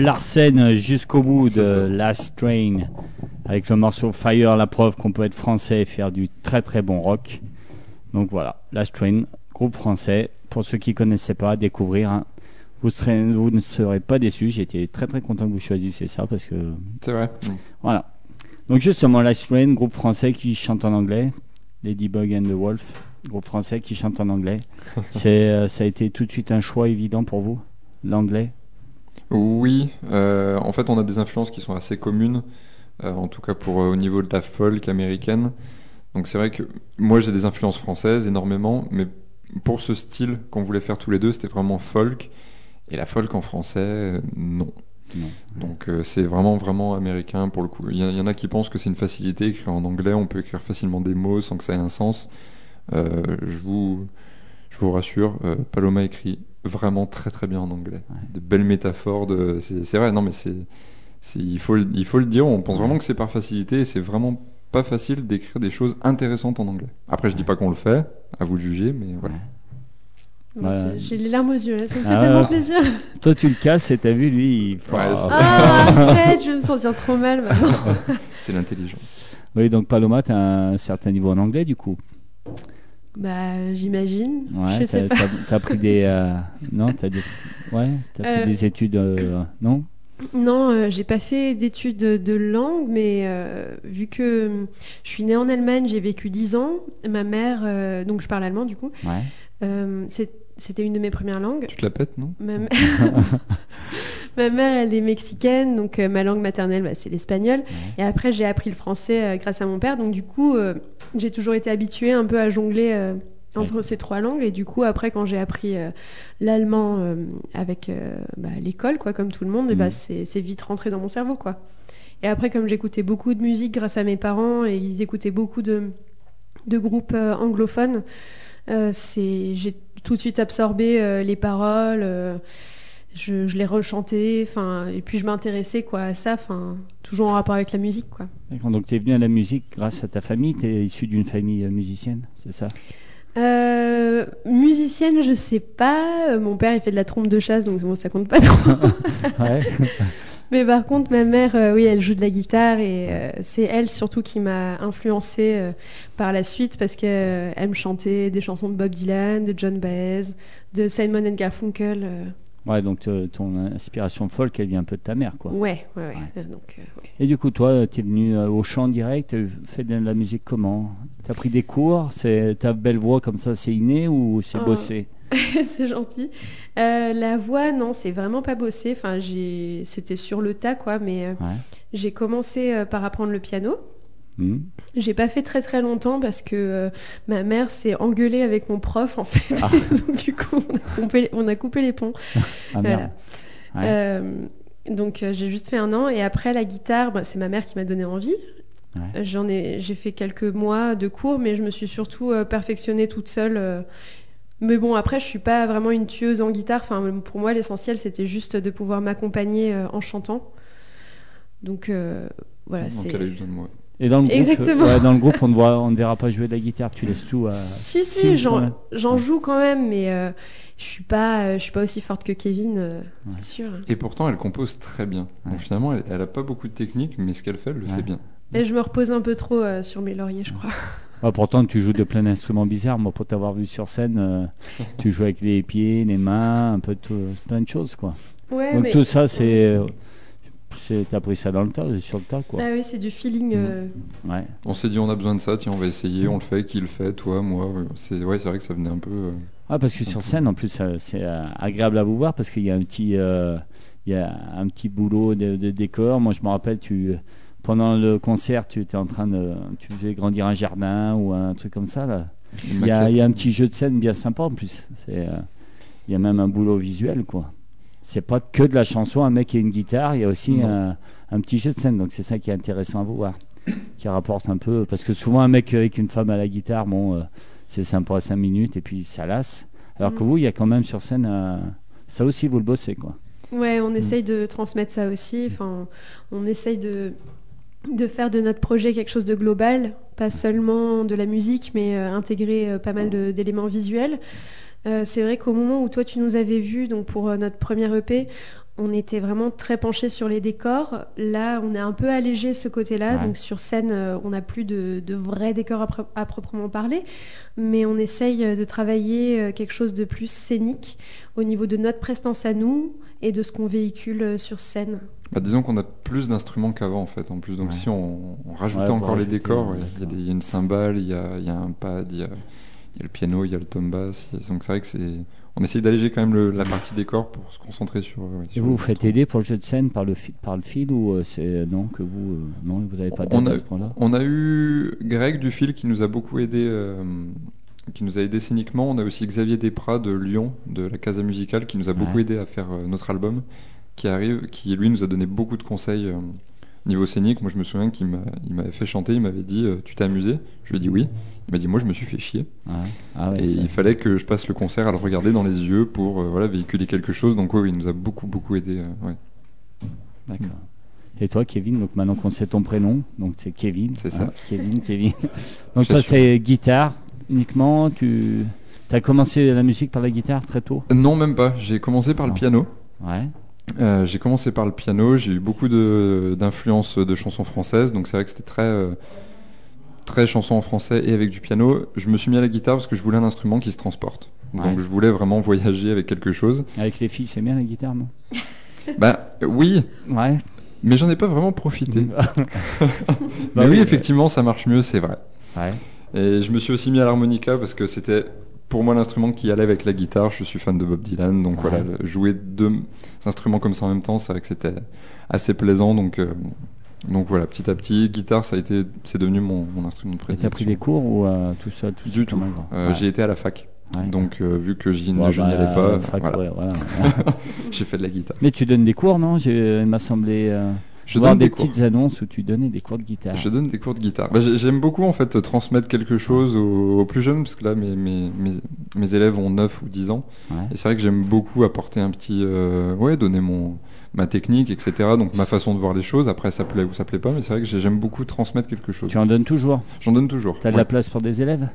Larsen jusqu'au bout de. Last Train avec le morceau Fire, la preuve qu'on peut être français et faire du très très bon rock. Donc voilà, Last Train, groupe français. Pour ceux qui connaissaient pas, découvrir. hein. Vous, serez, vous ne serez pas déçus. J'ai été très très content que vous choisissiez ça parce que C'est vrai. voilà. Donc justement, Last Train, groupe français qui chante en anglais. Ladybug and the Wolf, groupe français qui chante en anglais. [LAUGHS] C'est, euh, ça a été tout de suite un choix évident pour vous, l'anglais? Oui, euh, en fait, on a des influences qui sont assez communes, euh, en tout cas pour euh, au niveau de la folk américaine. Donc c'est vrai que moi j'ai des influences françaises énormément, mais pour ce style qu'on voulait faire tous les deux, c'était vraiment folk. Et la folk en français, non. Non. Donc c'est vraiment vraiment américain pour le coup. Il y, y en a qui pensent que c'est une facilité écrire en anglais, on peut écrire facilement des mots sans que ça ait un sens. Euh, je vous je vous rassure, euh, Paloma écrit vraiment très très bien en anglais. Ouais. De belles métaphores, de c'est vrai. Non mais c'est il faut le- il faut le dire. On pense vraiment que c'est par facilité et c'est vraiment pas facile d'écrire des choses intéressantes en anglais. Après je dis pas qu'on le fait, à vous de juger, mais voilà. J'ai les larmes aux yeux, là, ça me fait Ah tellement plaisir. [LAUGHS] Toi, tu le casses et t'as vu, lui. il- Ouais, Oh. Ah, arrête, je vais me sentir trop mal [LAUGHS] maintenant. C'est l'intelligence. Oui, donc Paloma, tu as un certain niveau en anglais, du coup. Bah, j'imagine. Ouais, je sais pas. t'as- pris des. euh, non, t'as des. Ouais, t'as pris Euh. des études. euh, non? Non, euh, j'ai pas fait d'études de, langue, mais euh, vu que euh, je suis née en Allemagne, j'ai vécu 10 ans. Ma mère, donc je parle allemand du coup, Ouais. c'est- c'était une de mes premières langues. Tu te la pètes, non? Ma, mè- [LAUGHS] [LAUGHS] Ma mère, elle est mexicaine, donc euh, ma langue maternelle, bah, c'est l'espagnol. Et après, j'ai appris le français euh, grâce à mon père. Donc du coup, euh, j'ai toujours été habituée un peu à jongler entre ces trois langues. Et du coup, après, quand j'ai appris l'allemand avec bah, l'école, quoi, comme tout le monde, et bah, Mhm. c'est vite rentré dans mon cerveau, quoi. Et après, comme j'écoutais beaucoup de musique grâce à mes parents et ils écoutaient beaucoup de, de groupes anglophones, c'est j'ai tout de suite absorbé euh, les paroles. euh, je, je les rechantais, enfin, et puis je m'intéressais quoi à ça, enfin, toujours en rapport avec la musique, quoi. D'accord, Donc, tu es venu à la musique grâce à ta famille. Tu es issu d'une famille euh, musicienne, c'est ça? Euh, musicienne, je sais pas. Mon père, il fait de la trompe de chasse, donc bon, ça compte pas trop. [LAUGHS] Ouais. [LAUGHS] Mais par contre, ma mère, euh, oui, elle joue de la guitare et euh, c'est elle surtout qui m'a influencée euh, par la suite parce qu'elle me chantait des chansons de Bob Dylan, de John Baez, de Simon and Garfunkel. Ouais, donc ton inspiration folk, elle vient un peu de ta mère, quoi. Ouais, ouais, ouais. Ouais. Donc, ouais. Et du coup, toi, tu es venu au chant direct, tu fait de la musique comment? Tu as pris des cours? C'est ta belle voix comme ça, c'est inné ou c'est Oh. bossé? [LAUGHS] c'est gentil. Euh, la voix, non, c'est vraiment pas bossé. Enfin, j'ai, c'était sur le tas, quoi. Mais euh, Ouais. j'ai commencé euh, par apprendre le piano. Hmm. J'ai pas fait très très longtemps parce que euh, ma mère s'est engueulée avec mon prof en fait. Ah. [LAUGHS] donc du coup, on a coupé, on a coupé les ponts. Ah. Ouais. Euh, donc euh, j'ai juste fait un an et après la guitare, bah, c'est ma mère qui m'a donné envie. Ouais. J'en ai, j'ai fait quelques mois de cours, mais je me suis surtout perfectionnée toute seule. Mais bon, après, je suis pas vraiment une tueuse en guitare. Enfin, pour moi, l'essentiel, c'était juste de pouvoir m'accompagner euh, en chantant. Donc euh, voilà, Donc c'est. elle a eu besoin de moi. Et dans le groupe, Exactement. ouais, dans le groupe, on ne voit, on ne verra pas jouer de la guitare. Tu laisses tout à. Si, si, j'en Ouais. joue quand même, mais euh, je suis pas, euh, je suis pas aussi forte que Kevin, euh, Ouais. c'est sûr. Et pourtant, elle compose très bien. Ouais. Donc finalement, elle, elle a pas beaucoup de technique, mais ce qu'elle fait, elle le Ouais. fait bien. Et je me repose un peu trop euh, sur mes lauriers, je crois. Ah, pourtant, tu joues de plein d'instruments bizarres. Moi, pour t'avoir vu sur scène, euh, [LAUGHS] tu joues avec les pieds, les mains, un peu tout, plein de choses, quoi. Ouais, Donc mais tout ça, c'est, euh, c'est, t'as pris ça dans le tas, sur le tas, quoi. ah oui, c'est du feeling. Mhm. euh, Ouais. On s'est dit, on a besoin de ça, tiens, on va essayer, on le fait, qui le fait, toi, moi. C'est ouais, c'est vrai que ça venait un peu. euh, Ah, parce que sur scène, en plus, c'est agréable à vous voir parce qu'il y a un petit, euh, il y a un petit boulot de, de décor. Moi, je me rappelle, tu, pendant le concert, tu étais en train de, tu faisais grandir un jardin ou un truc comme ça. Là. Il y, a, maquette. il y a un petit jeu de scène bien sympa en plus. C'est, euh, il y a même un boulot visuel, quoi. C'est pas que de la chanson, un mec et une guitare. Il y a aussi un, un petit jeu de scène. Donc c'est ça qui est intéressant à vous voir, qui rapporte un peu. Parce que souvent un mec avec une femme à la guitare, bon, euh, c'est sympa 5 minutes et puis ça lasse. Alors que Mm. vous, il y a quand même sur scène, euh, ça aussi vous le bossez, quoi. Ouais, on essaye de transmettre ça aussi. Enfin, on essaye de de faire de notre projet quelque chose de global, pas seulement de la musique, mais euh, intégrer euh, pas mal d'éléments visuels. Euh, c'est vrai qu'au moment où toi tu nous avais vus, donc pour notre premier EP, on était vraiment très penché sur les décors. Là, on a un peu allégé ce côté-là. Ouais. Donc sur scène, on n'a plus de, de vrais décors à, pro- à proprement parler, mais on essaye de travailler quelque chose de plus scénique au niveau de notre prestance à nous et de ce qu'on véhicule sur scène. Bah, disons qu'on a plus d'instruments qu'avant en fait en plus. Donc Ouais. si on, on rajoutait Ouais, encore les rajouter, décors, ouais, il y, a y une cymbale, il y a, il y a un pad, il y a, il y a le piano, il y a le tom bass. Donc c'est vrai que c'est. On essaye d'alléger quand même le- la partie décor pour se concentrer sur. ouais, Et vous les vous faites aider pour le jeu de scène par le, fi- par le fil ou euh, c'est non que vous euh, non vous n'avez pas On d'aide a- à ce point-là? On a eu Greg du fil qui nous a beaucoup aidé, euh, qui nous a aidé scéniquement. On a aussi Xavier Desprats de Lyon, de la Casa Musicale, qui nous a beaucoup Ouais. aidé à faire euh, notre album, qui arrive, qui lui nous a donné beaucoup de conseils euh, niveau scénique. Moi, je me souviens qu'il m'a- il m'avait fait chanter, il m'avait dit euh, "Tu t'es amusé? Je lui ai dit oui. Il m'a dit "Moi, je me suis fait chier." Ouais. Ah ouais, et il fallait que je passe le concert à le regarder dans les yeux pour euh, voilà véhiculer quelque chose. Donc oui, il nous a beaucoup beaucoup aidé. euh, ouais. D'accord. Et toi, Kevin, donc maintenant qu'on sait ton prénom, donc c'est Kevin. C'est hein, ça. Kevin, Kevin. [LAUGHS] donc toi, c'est guitare uniquement. Tu as commencé la musique par la guitare très tôt? Non, même pas. J'ai commencé par le piano. Ouais. Euh, j'ai commencé par le piano, j'ai eu beaucoup d'influences de, chansons françaises, donc c'est vrai que c'était très, euh, très chanson en français et avec du piano. Je me suis mis à la guitare parce que je voulais un instrument qui se transporte. Ouais. Donc je voulais vraiment voyager avec quelque chose. Avec les filles, c'est bien la guitare, non? [LAUGHS] Bah oui, Ouais. mais j'en ai pas vraiment profité. [LAUGHS] Bah mais oui, ouais. effectivement, ça marche mieux, c'est vrai. Ouais. Et je me suis aussi mis à l'harmonica parce que c'était pour moi l'instrument qui allait avec la guitare. Je suis fan de Bob Dylan, donc Ouais. voilà, jouer deux instruments comme ça en même temps, c'est vrai que c'était assez plaisant. Donc, euh, donc voilà, petit à petit, guitare, ça a été, c'est devenu mon, mon instrument de Et t'as prédilection. pris des cours ou euh, tout seul Du tout. Euh, Ouais. J'ai été à la fac, Ouais. donc euh, vu que je n'y bah, allais pas, voilà, voilà. [LAUGHS] [LAUGHS] j'ai fait de la guitare. Mais tu donnes des cours, non? Il m'a semblé euh, Je voir donne des, petites annonces où tu donnais des cours de guitare. Je donne des cours de guitare. Bah, j'ai- J'aime beaucoup en fait transmettre quelque chose aux, aux plus jeunes parce que là mes, mes, mes, mes élèves ont 9 ou 10 ans Ouais. et c'est vrai que j'aime beaucoup apporter un petit euh, ouais donner mon ma technique etc donc ma façon de voir les choses après ça plaît ou ça plaît pas mais c'est vrai que j'ai- j'aime beaucoup transmettre quelque chose. Tu en donnes toujours? J'en donne toujours. Tu as de la place pour des élèves?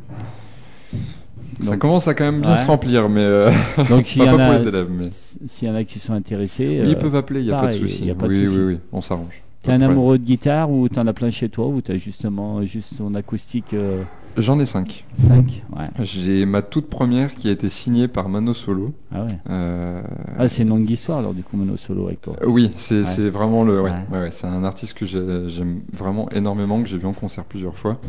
Ça commence à quand même bien Ouais. se remplir mais euh, [LAUGHS] Donc [LAUGHS] s'il y, pas, en a- les élèves mais s'il y en a qui sont intéressés, Oui, euh, ils peuvent appeler il y a pas de souci. oui, oui oui on s'arrange. t'es un problème. amoureux de guitare ou t'en as plein chez toi ou t'as justement juste ton acoustique euh, J'en ai 5. 5 Ouais. J'ai ma toute première qui a été signée par Mano Solo. Ah ouais. Euh, Ah, c'est une longue histoire alors du coup mono solo avec toi. Euh, Oui, c'est Ouais. vraiment le. Ouais, Ouais. ouais, c'est un artiste que j'ai- j'aime vraiment énormément, que j'ai vu en concert plusieurs fois.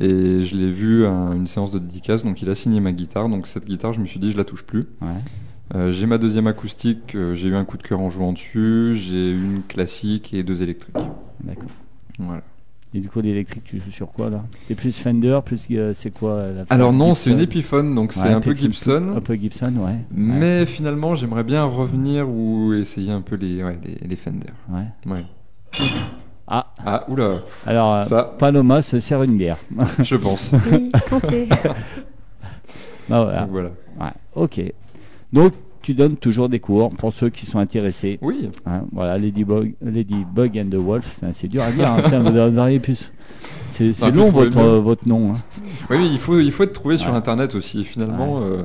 Et je l'ai vu à une séance de dédicace, donc il a signé ma guitare. Donc cette guitare, je me suis dit, je la touche plus. Ouais. Euh, j'ai ma deuxième acoustique, euh, j'ai eu un coup de cœur en jouant dessus. J'ai une classique et deux électriques. D'accord. Voilà. Et du coup l'électrique tu joues sur quoi là? T'es plus Fender, plus euh, c'est quoi la Alors non, c'est une Epiphone, donc c'est Ouais, un peu Gibson. Un peu Gibson, ouais. Ouais. Mais finalement, j'aimerais bien revenir ou essayer un peu les, ouais, les, les Fender. Ouais. Ouais. Ah, Ah, oula, alors euh, Ça. Paloma se sert une bière. [LAUGHS] je pense. Oui, santé. [LAUGHS] Bah, voilà. Donc voilà. Ouais, ok. Donc, tu donnes toujours des cours pour ceux qui sont intéressés. Oui, hein. voilà, Ladybug, Ladybug and the Wolf, c'est assez dur à dire. hein. [LAUGHS] Putain, vous auriez pu se- C'est peut long votre, euh, votre nom. hein. Oui, il faut, il faut être trouvé sur Ouais. Internet aussi. Finalement, Ouais. euh,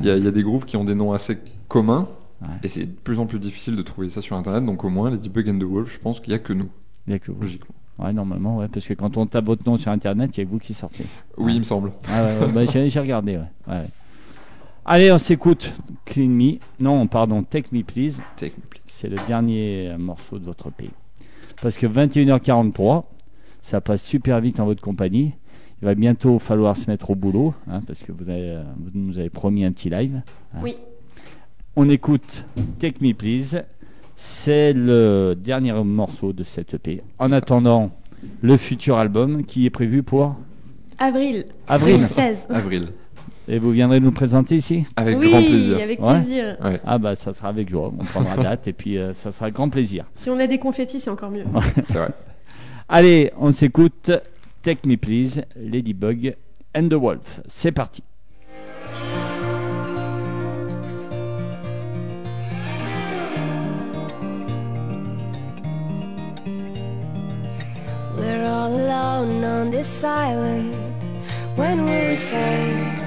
il y, a- il y a des groupes qui ont des noms assez communs. Ouais. Et c'est de plus en plus difficile de trouver ça sur Internet. Donc au moins, les Bug and the Wolf, je pense qu'il n'y a que nous, Il y a que vous. logiquement. Ouais, normalement, ouais, parce que quand on tape votre nom sur Internet, il y a que vous qui sortez. Oui, Ouais. il me semble. Ah ouais, ouais, bah, [LAUGHS] j'ai j'ai regardé, ouais. Allez, on s'écoute Clean Me. Non, pardon, Take Me Please. Take me, please. C'est le dernier euh, morceau de votre pays. Parce que 21h43, ça passe super vite en votre compagnie. Il va bientôt falloir se mettre au boulot, hein, parce que vous, avez, euh, vous nous avez promis un petit live. hein. Oui. On écoute Take Me Please. C'est le dernier morceau de cette EP. En attendant, le futur album qui est prévu pour Avril. Avril. 2016. Avril. Et vous viendrez nous le présenter ici Avec oui, grand plaisir. avec Ouais. plaisir. Ouais. Ah bah ça sera avec joie. On prendra [LAUGHS] date et puis euh, ça sera grand plaisir. Si on a des confettis, c'est encore mieux. C'est vrai. [LAUGHS] Allez, on s'écoute Take Me Please, Ladybug and the Wolf. C'est parti. We're all alone on this island. When will we say?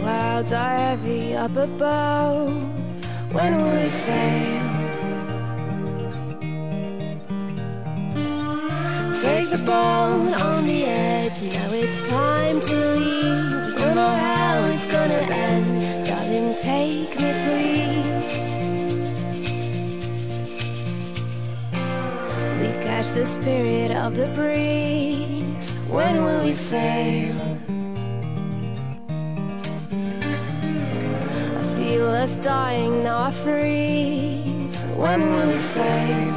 Clouds are heavy up above. When will we sail? Take the boat on the edge, now it's time to leave. Don't know how it's gonna end, darling, take me please. We catch the spirit of the breeze. When will we sail? Us dying, now I freeze. When will we sail?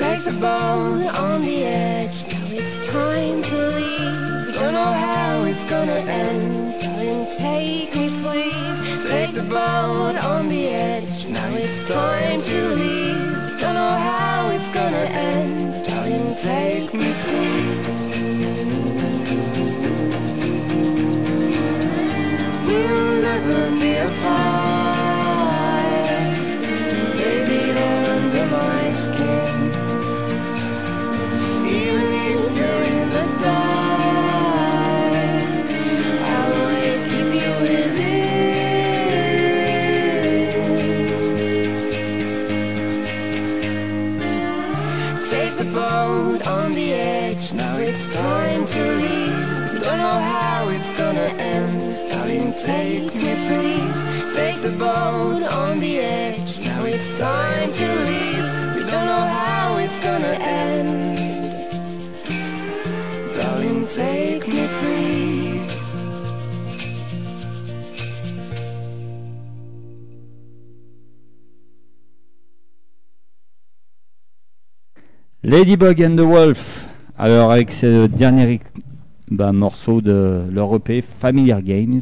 Take the boat on the edge, now it's time to leave. Don't know how it's gonna end, darling, take me please. Take the boat on the edge, now it's time to leave. Don't know how it's gonna end, darling, take me please. Take me please. Take the boat on the edge, now it's time to leave. We don't know how it's gonna end. Darling, take me please. Ladybug and the Wolf. Alors avec ce dernier bah, morceau de leur EP Familiar Games.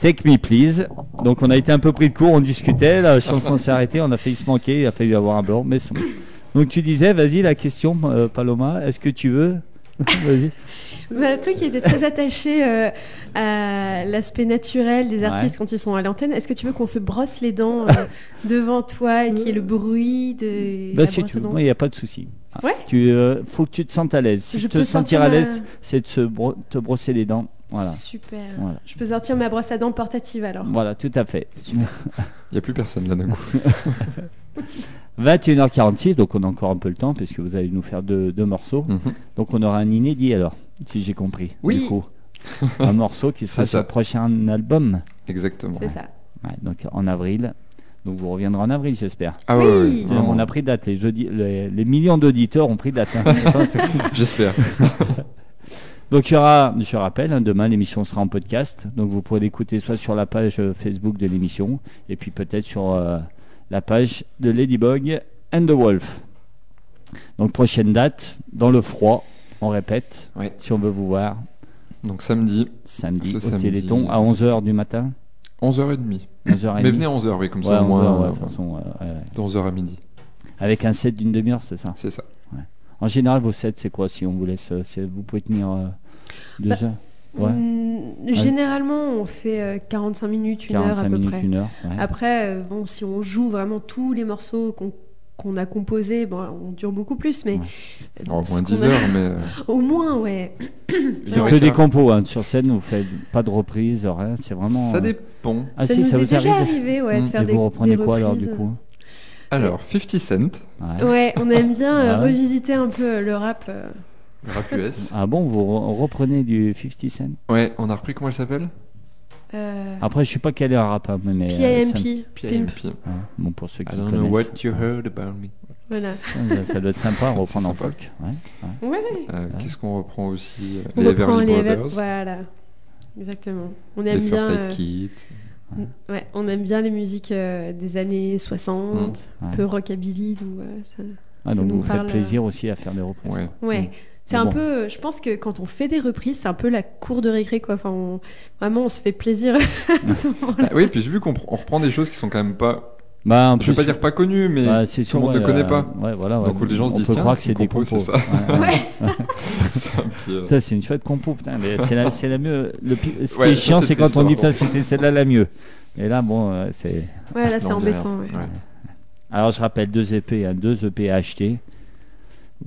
Take Me Please. Donc on a été un peu pris de court, on discutait, la chanson s'est arrêtée, on a failli se manquer, il a fallu avoir un blanc, mais. Donc tu disais, vas-y la question euh, Paloma, est-ce que tu veux? [LAUGHS] Vas-y. Bah, toi qui étais très attaché euh, à l'aspect naturel des artistes Ouais. quand ils sont à l'antenne, est-ce que tu veux qu'on se brosse les dents euh, [LAUGHS] devant toi et qu'il y ait le bruit de Bah si tu veux, il n'y a pas de souci. Ouais. Euh, faut que tu te sentes à l'aise. Si Je te sentir à l'aise, c'est de se bro- te brosser les dents. Voilà. Super. Voilà. Je peux sortir ma brosse à dents portative alors. Voilà, tout à fait. Il n'y a plus personne là d'un coup. [LAUGHS] 21h46, donc on a encore un peu le temps puisque vous allez nous faire deux, deux morceaux. Mhm. Donc on aura un inédit alors, si j'ai compris. Oui. Du coup. un morceau qui [LAUGHS] sera sur le prochain album. Exactement. C'est ça. Ouais, donc en avril. Donc vous reviendrez en avril, j'espère. Ah Oui. On a pris date. Les, les, les millions d'auditeurs ont pris date. hein. [LAUGHS] J'espère. Donc il y aura, je rappelle, hein, demain l'émission sera en podcast. Donc vous pourrez l'écouter soit sur la page euh, Facebook de l'émission et puis peut-être sur euh, la page de Ladybug and the Wolf. Donc prochaine date, dans le froid, on répète, Ouais. si on veut vous voir, Donc samedi, samedi au samedi. Téléthon à 11h du matin. 11h30. 11h30. Mais venez à 11h, oui, comme Ouais, ça au 11h, moins. ouais, euh, de toute façon, ouais, ouais, ouais. de 11h à midi. Avec un set d'une demi-heure, c'est ça? C'est ça. En général, vos sets, c'est quoi si on vous laisse euh, Vous pouvez tenir euh, deux Bah, Ouais. Mm, Généralement, on fait euh, 45 minutes, une heure 45 à peu minutes, près. une heure. ouais. Après, euh, bon, si on joue vraiment tous les morceaux qu'on qu'on a composés, bon, on dure beaucoup plus, mais Ouais. euh, au moins qu'on 10 a- heures, mais. euh, [LAUGHS] Au moins, ouais. [COUGHS] C'est que des compos hein. sur scène, vous faites pas de reprise, rien. C'est vraiment. Ça euh, dépend. Ah ça si, nous ça est vous déjà arrive. arrivé, ouais, de faire Et des vous reprenez des quoi alors du coup? Alors, 50 Cent, Ouais. Ouais, on aime bien euh, Ah ouais. revisiter un peu euh, le rap. euh. Le rap US. [LAUGHS] Ah bon, vous re- reprenez du 50 Cent? Ouais, on a repris comment elle s'appelle? Euh, Après, je suis pas calé en rap, hein, mais. euh, ça me- PIMP. Pimp. PIMP. Ouais, Bon, pour ceux qui I don't connaissent. know what you heard about me. Voilà. Ouais, ça doit être sympa [LAUGHS] à reprendre en sympa. folk. ouais, ouais. Ouais, Euh, Ouais. Qu'est-ce qu'on reprend aussi euh, on Les reprend Everly les Brothers, Voilà. Exactement. On les aime First bien. Aid euh, Kit. Ouais, on aime bien les musiques euh, des années 60, Mm. un peu rockabilly, donc ouais, ça- Ah, donc nous vous faites parle, plaisir aussi à faire des reprises. Ouais. Ouais. C'est Mais un bon. peu, je pense que quand on fait des reprises, c'est un peu la cour de récré, quoi. Enfin, on- vraiment, on se fait plaisir [LAUGHS] à ce moment-là. Ah oui, puis j'ai vu qu'on pr- on reprend des choses qui sont quand même pas. Bah, en Je vais plus, pas dire pas connues, mais bah, tout sûr, le monde ouais, ne connaît euh, pas. Ouais, voilà. Donc ouais. les gens se disent, peut tiens, croire que c'est des compo, compos. c'est ça. Ouais, ouais. [LAUGHS] c'est un petit. euh, Ça, c'est une chouette compo, putain. mais C'est la, c'est la mieux. Le Ce qui Ouais, est ça, chiant, c'est quand on dit, hein. putain, c'était celle-là la mieux. Et là, bon, euh, c'est. Ouais, là, c'est dit embêtant. ouais. Ouais. Alors, je rappelle deux EP, hein, deux EP à acheter.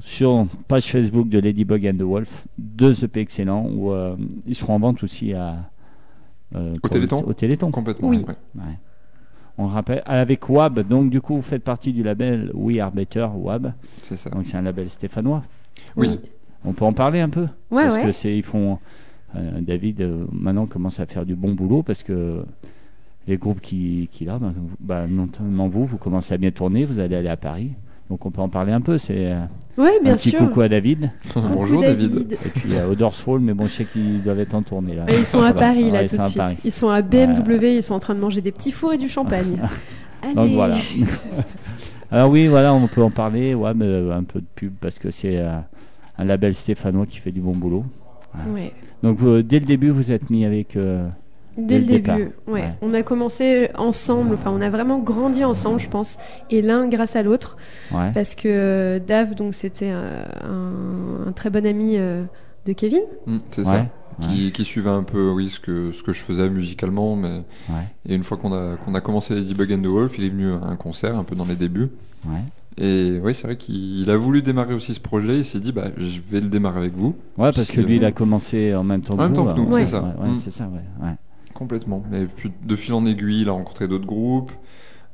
Sur page Facebook de Ladybug and the Wolf, deux EP excellents où euh, ils seront en vente aussi à euh, le- Téléthon Au Téléthon. Complètement. Oui. ouais. Ouais. On rappelle avec WAB, donc du coup vous faites partie du label We Are Better WAB, C'est ça. donc c'est un label stéphanois. Oui. On peut en parler un peu? Ouais, parce ouais. que c'est ils font euh, David euh, maintenant commence à faire du bon boulot parce que les groupes qui a, ben, vous- bah, notamment vous, vous commencez à bien tourner, vous allez aller à Paris, donc on peut en parler un peu. C'est euh, Ouais, bien un petit sûr. coucou à David [LAUGHS] Bonjour David. et puis à Odorsfall, mais bon je sais qu'ils doivent être en tournée là. Et ils sont à. Paris là Ouais, tout sont de à suite. Paris. Ils sont à BMW, ils sont en train de manger des petits fours et du champagne. [LAUGHS] Donc Allez. voilà. [LAUGHS] Alors oui, voilà, on peut en parler, ouais, mais euh, un peu de pub parce que c'est euh, un label stéphanois qui fait du bon boulot. Ouais. Donc euh, dès le début, vous êtes mis avec. Dès le début, ouais. Ouais. On a commencé ensemble, enfin on a vraiment grandi ensemble, je pense, et l'un grâce à l'autre, ouais. parce que euh, Dave, donc c'était euh, un, un très bon ami euh, de Kevin. Mm, c'est Ouais, ça. ouais. Qui, qui suivait un peu oui, ce, que, ce que je faisais musicalement. Mais... Ouais. Et une fois qu'on a, qu'on a commencé Ladybug and the Wolf, il est venu à un concert un peu dans les débuts. Ouais. Et oui, c'est vrai qu'il il a voulu démarrer aussi ce projet. Il s'est dit, bah, je vais le démarrer avec vous. Ouais, parce que lui, il a commencé en même temps que En même temps que nous, alors. c'est ça. Ouais, ouais, Mm. c'est ça, ouais. Complètement. Et puis de fil en aiguille, il a rencontré d'autres groupes.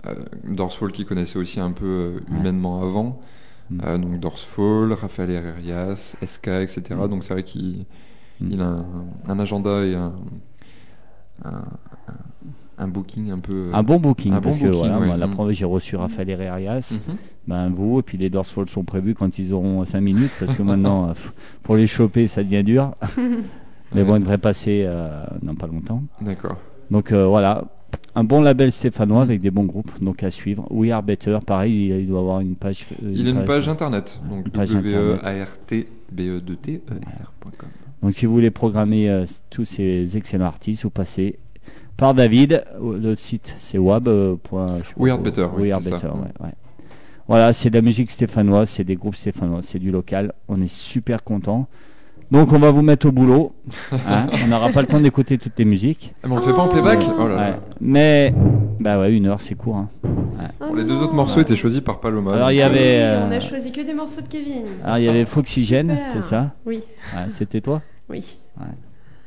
Euh, Dorsfall qui connaissait aussi un peu euh, humainement avant. Mm. Euh, donc Dorsfall, Raphaël Herrerias, SK, etc. Mm. Donc c'est vrai qu'il Mm. a un, un agenda et un, un, booking un peu. euh, Un bon booking, parce bon que booking, voilà, ouais. moi, la première, j'ai reçu Raphaël Herrerias, mhm. ben vous, et puis les Dorsfall sont prévus quand ils auront 5 minutes, parce que maintenant, [LAUGHS] pour les choper, ça devient dur. [LAUGHS] Mais bon, Ouais. ils devraient passer euh, dans pas longtemps. D'accord. Donc euh, voilà, un bon label stéphanois avec des bons groupes, donc à suivre. We Are Better, pareil, il, il doit avoir une page. euh, Il a une page internet, donc Une page w internet. e e 2 t r.com. Donc si vous voulez programmer euh, tous ces excellents artistes, vous passez par David. Le site c'est wab. euh, point- We Are. Better, oui, We Are c'est ça. Better, ouais, ouais. Voilà, c'est de la musique stéphanoise, c'est des groupes stéphanois, c'est du local. On est super content. Donc on va vous mettre au boulot. hein. on n'aura pas le temps d'écouter toutes les musiques. Ah, mais on le fait pas en playback? Oh là Ouais. là. Mais bah ouais, une heure c'est court. hein. Bon, les deux autres morceaux étaient choisis par Paloma. Alors, il y avait- euh, on a choisi que des morceaux de Kevin. Alors il y avait Foxygène, c'est ça? Oui, Ouais, C'était toi? Oui.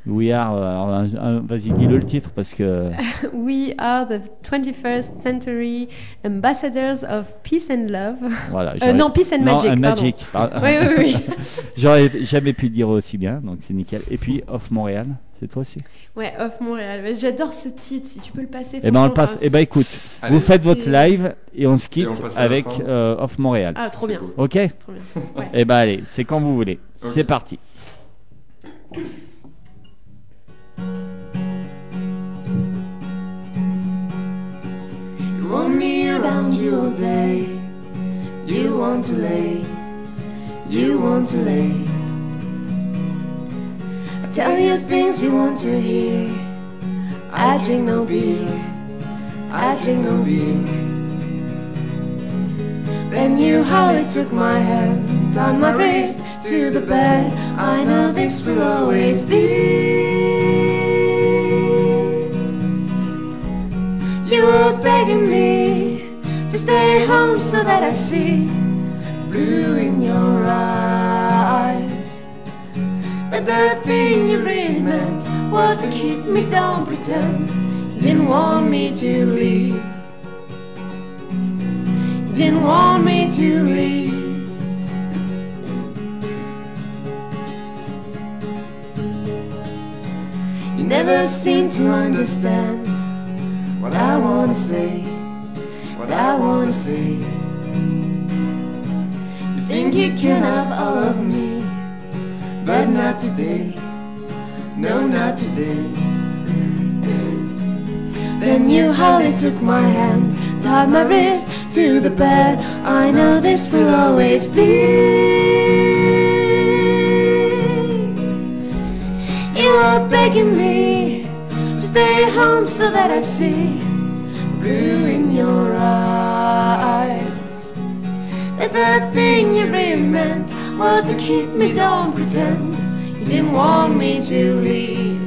We Are. euh, un- Vas-y, dis-le le titre parce que. [LAUGHS] We are the 21st century ambassadors of peace and love. Voilà. Euh, j'aurais- non, peace and Non, magic, pardon. Magic. pardon. Oui, oui, oui. [LAUGHS] J'aurais jamais pu le dire aussi bien, donc c'est nickel. Et puis Off Montréal, c'est toi aussi? Ouais, Off Montréal. J'adore ce titre, si tu peux le passer. Eh ben on le passe. Eh ben écoute, Allez. vous faites votre live et on se quitte on avec euh, Off Montréal. Ah, trop bien. cool. Ok? Trop bien. Ouais. Eh ben allez, c'est quand vous voulez. C'est parti. Want me around you all day. You want to lay. You want to lay. I tell you things you want to hear. I drink no beer. I drink no beer. Then you hardly took my hand, on my wrist to the bed. I know this will always be. You were begging me to stay home so that I see blue in your eyes. But the thing you really meant was to keep me down, pretend you didn't want me to leave. You didn't want me to leave. You never seem to understand what I wanna say, what I wanna say. You think you can have all of me, but not today, no, not today. Then you hardly took my hand, tied my wrist to the bed. I know this will always be. You were begging me so that I see blue in your eyes. That the thing you really meant was to keep me down, pretend you didn't want me to leave.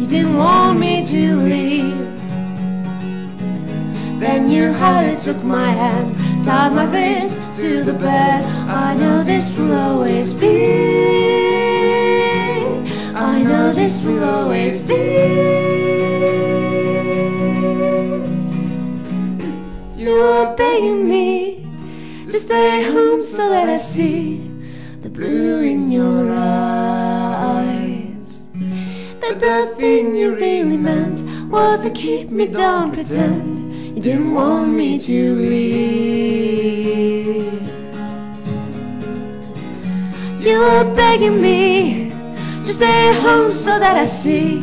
You didn't want me to leave. Then you hardly took my hand, tied my wrist to the bed. I know this will always be. Know this will always be. You're begging me to stay home so that I see the blue in your eyes. But the thing you really meant was to keep me down, pretend you didn't want me to leave. You were begging me to stay home so that I see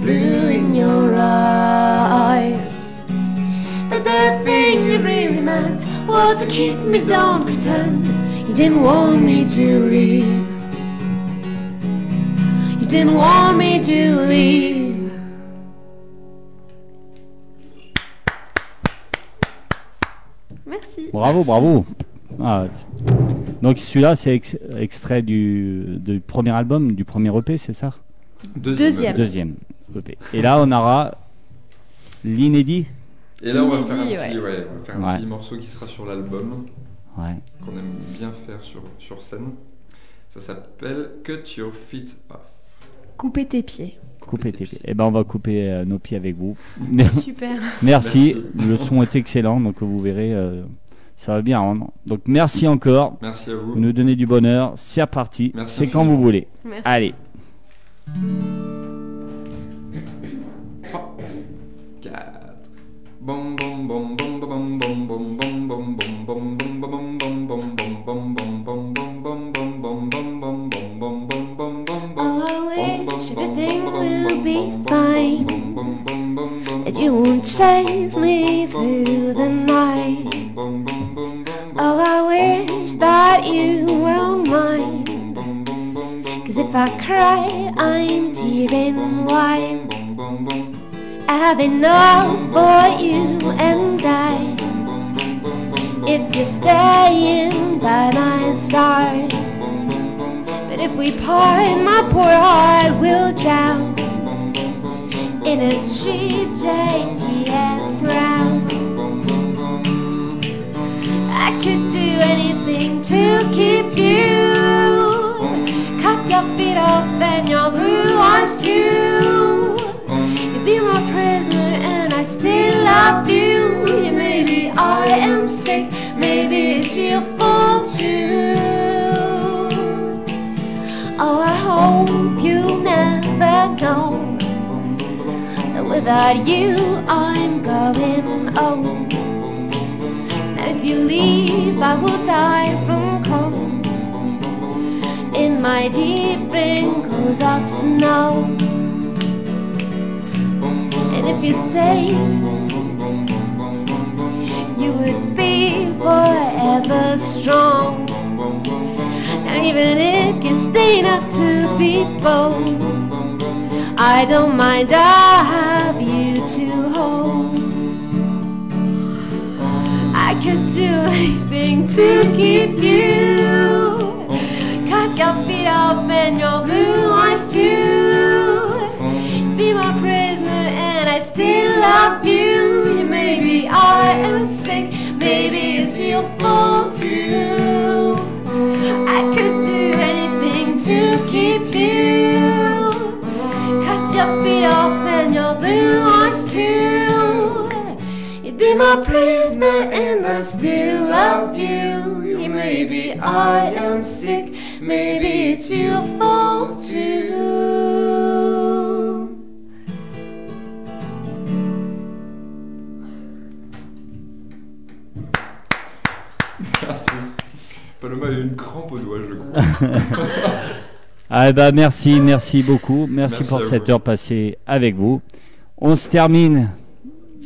blue in your eyes. But the thing you really meant was to keep me down, pretend you didn't want me to leave. You didn't want me to leave. Merci. Bravo, bravo. Ah, donc celui-là, c'est ex- extrait du, du premier album, du premier EP, c'est ça? Deuxième. Deuxième EP. Et là, on aura l'inédit. Et là, on va faire un petit, ouais, on va faire un Ouais. petit morceau qui sera sur l'album, Ouais. qu'on aime bien faire sur, sur scène. Ça s'appelle Cut Your Feet Off. Couper tes pieds. Couper tes pieds. Eh ben, on va couper euh, nos pieds avec vous. Super. [LAUGHS] merci. Merci. Le son est excellent, donc vous verrez, euh, ça va bien rendre. Donc merci encore. Merci à vous. Vous nous donnez du bonheur. C'est reparti. Merci C'est quand vous voulez. Merci. Allez. 4. Bom bom won't chase me through the night. Oh, I wish that you were mine. Cause if I cry, I'm tearing white. I've enough for you and I. If you're staying by my side. But if we part, my poor heart will drown in a cheap JTS anything to keep you. Cut your feet off and your blue eyes too. You'd be my prisoner and I still love you. Maybe I am sick, maybe it's your fault too. Oh, I hope you never know that without you I'm going old. You leave, I will die from cold in my deep wrinkles of snow. And if you stay, you would be forever strong. Now even if you stay not to be bold, I don't mind. I have you to hold. Anything to keep you. Your feet off and your blue eyes too. Be my prisoner and I still love you. Maybe I am sick, maybe be my prisoner and I still love you. Maybe I am sick, maybe it's your fault too. Merci. Paloma a eu une crampe au doigt, je crois. [LAUGHS] Ah bah merci, merci beaucoup. Merci, Merci pour cette vous. heure passée avec vous. On se termine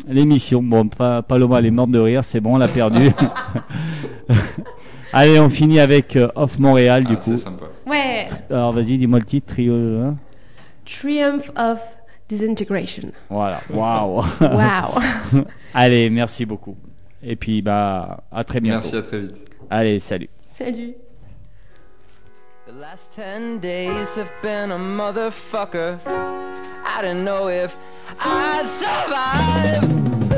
l'émission. Bon, pas Paloma, elle est morte de rire, c'est bon, on l'a perdu. [LAUGHS] Allez, on finit avec euh, Off Montréal du Ah, coup. c'est sympa. Ouais. Alors vas-y, dis-moi le titre, trio. hein. Triumph of Disintegration. Voilà, [LAUGHS] waouh. Wow. [LAUGHS] Allez, merci beaucoup. Et puis bah à très bientôt. Merci, à très vite. Allez, salut. Salut. The last ten days have been a motherfucker. I don't know if I survive.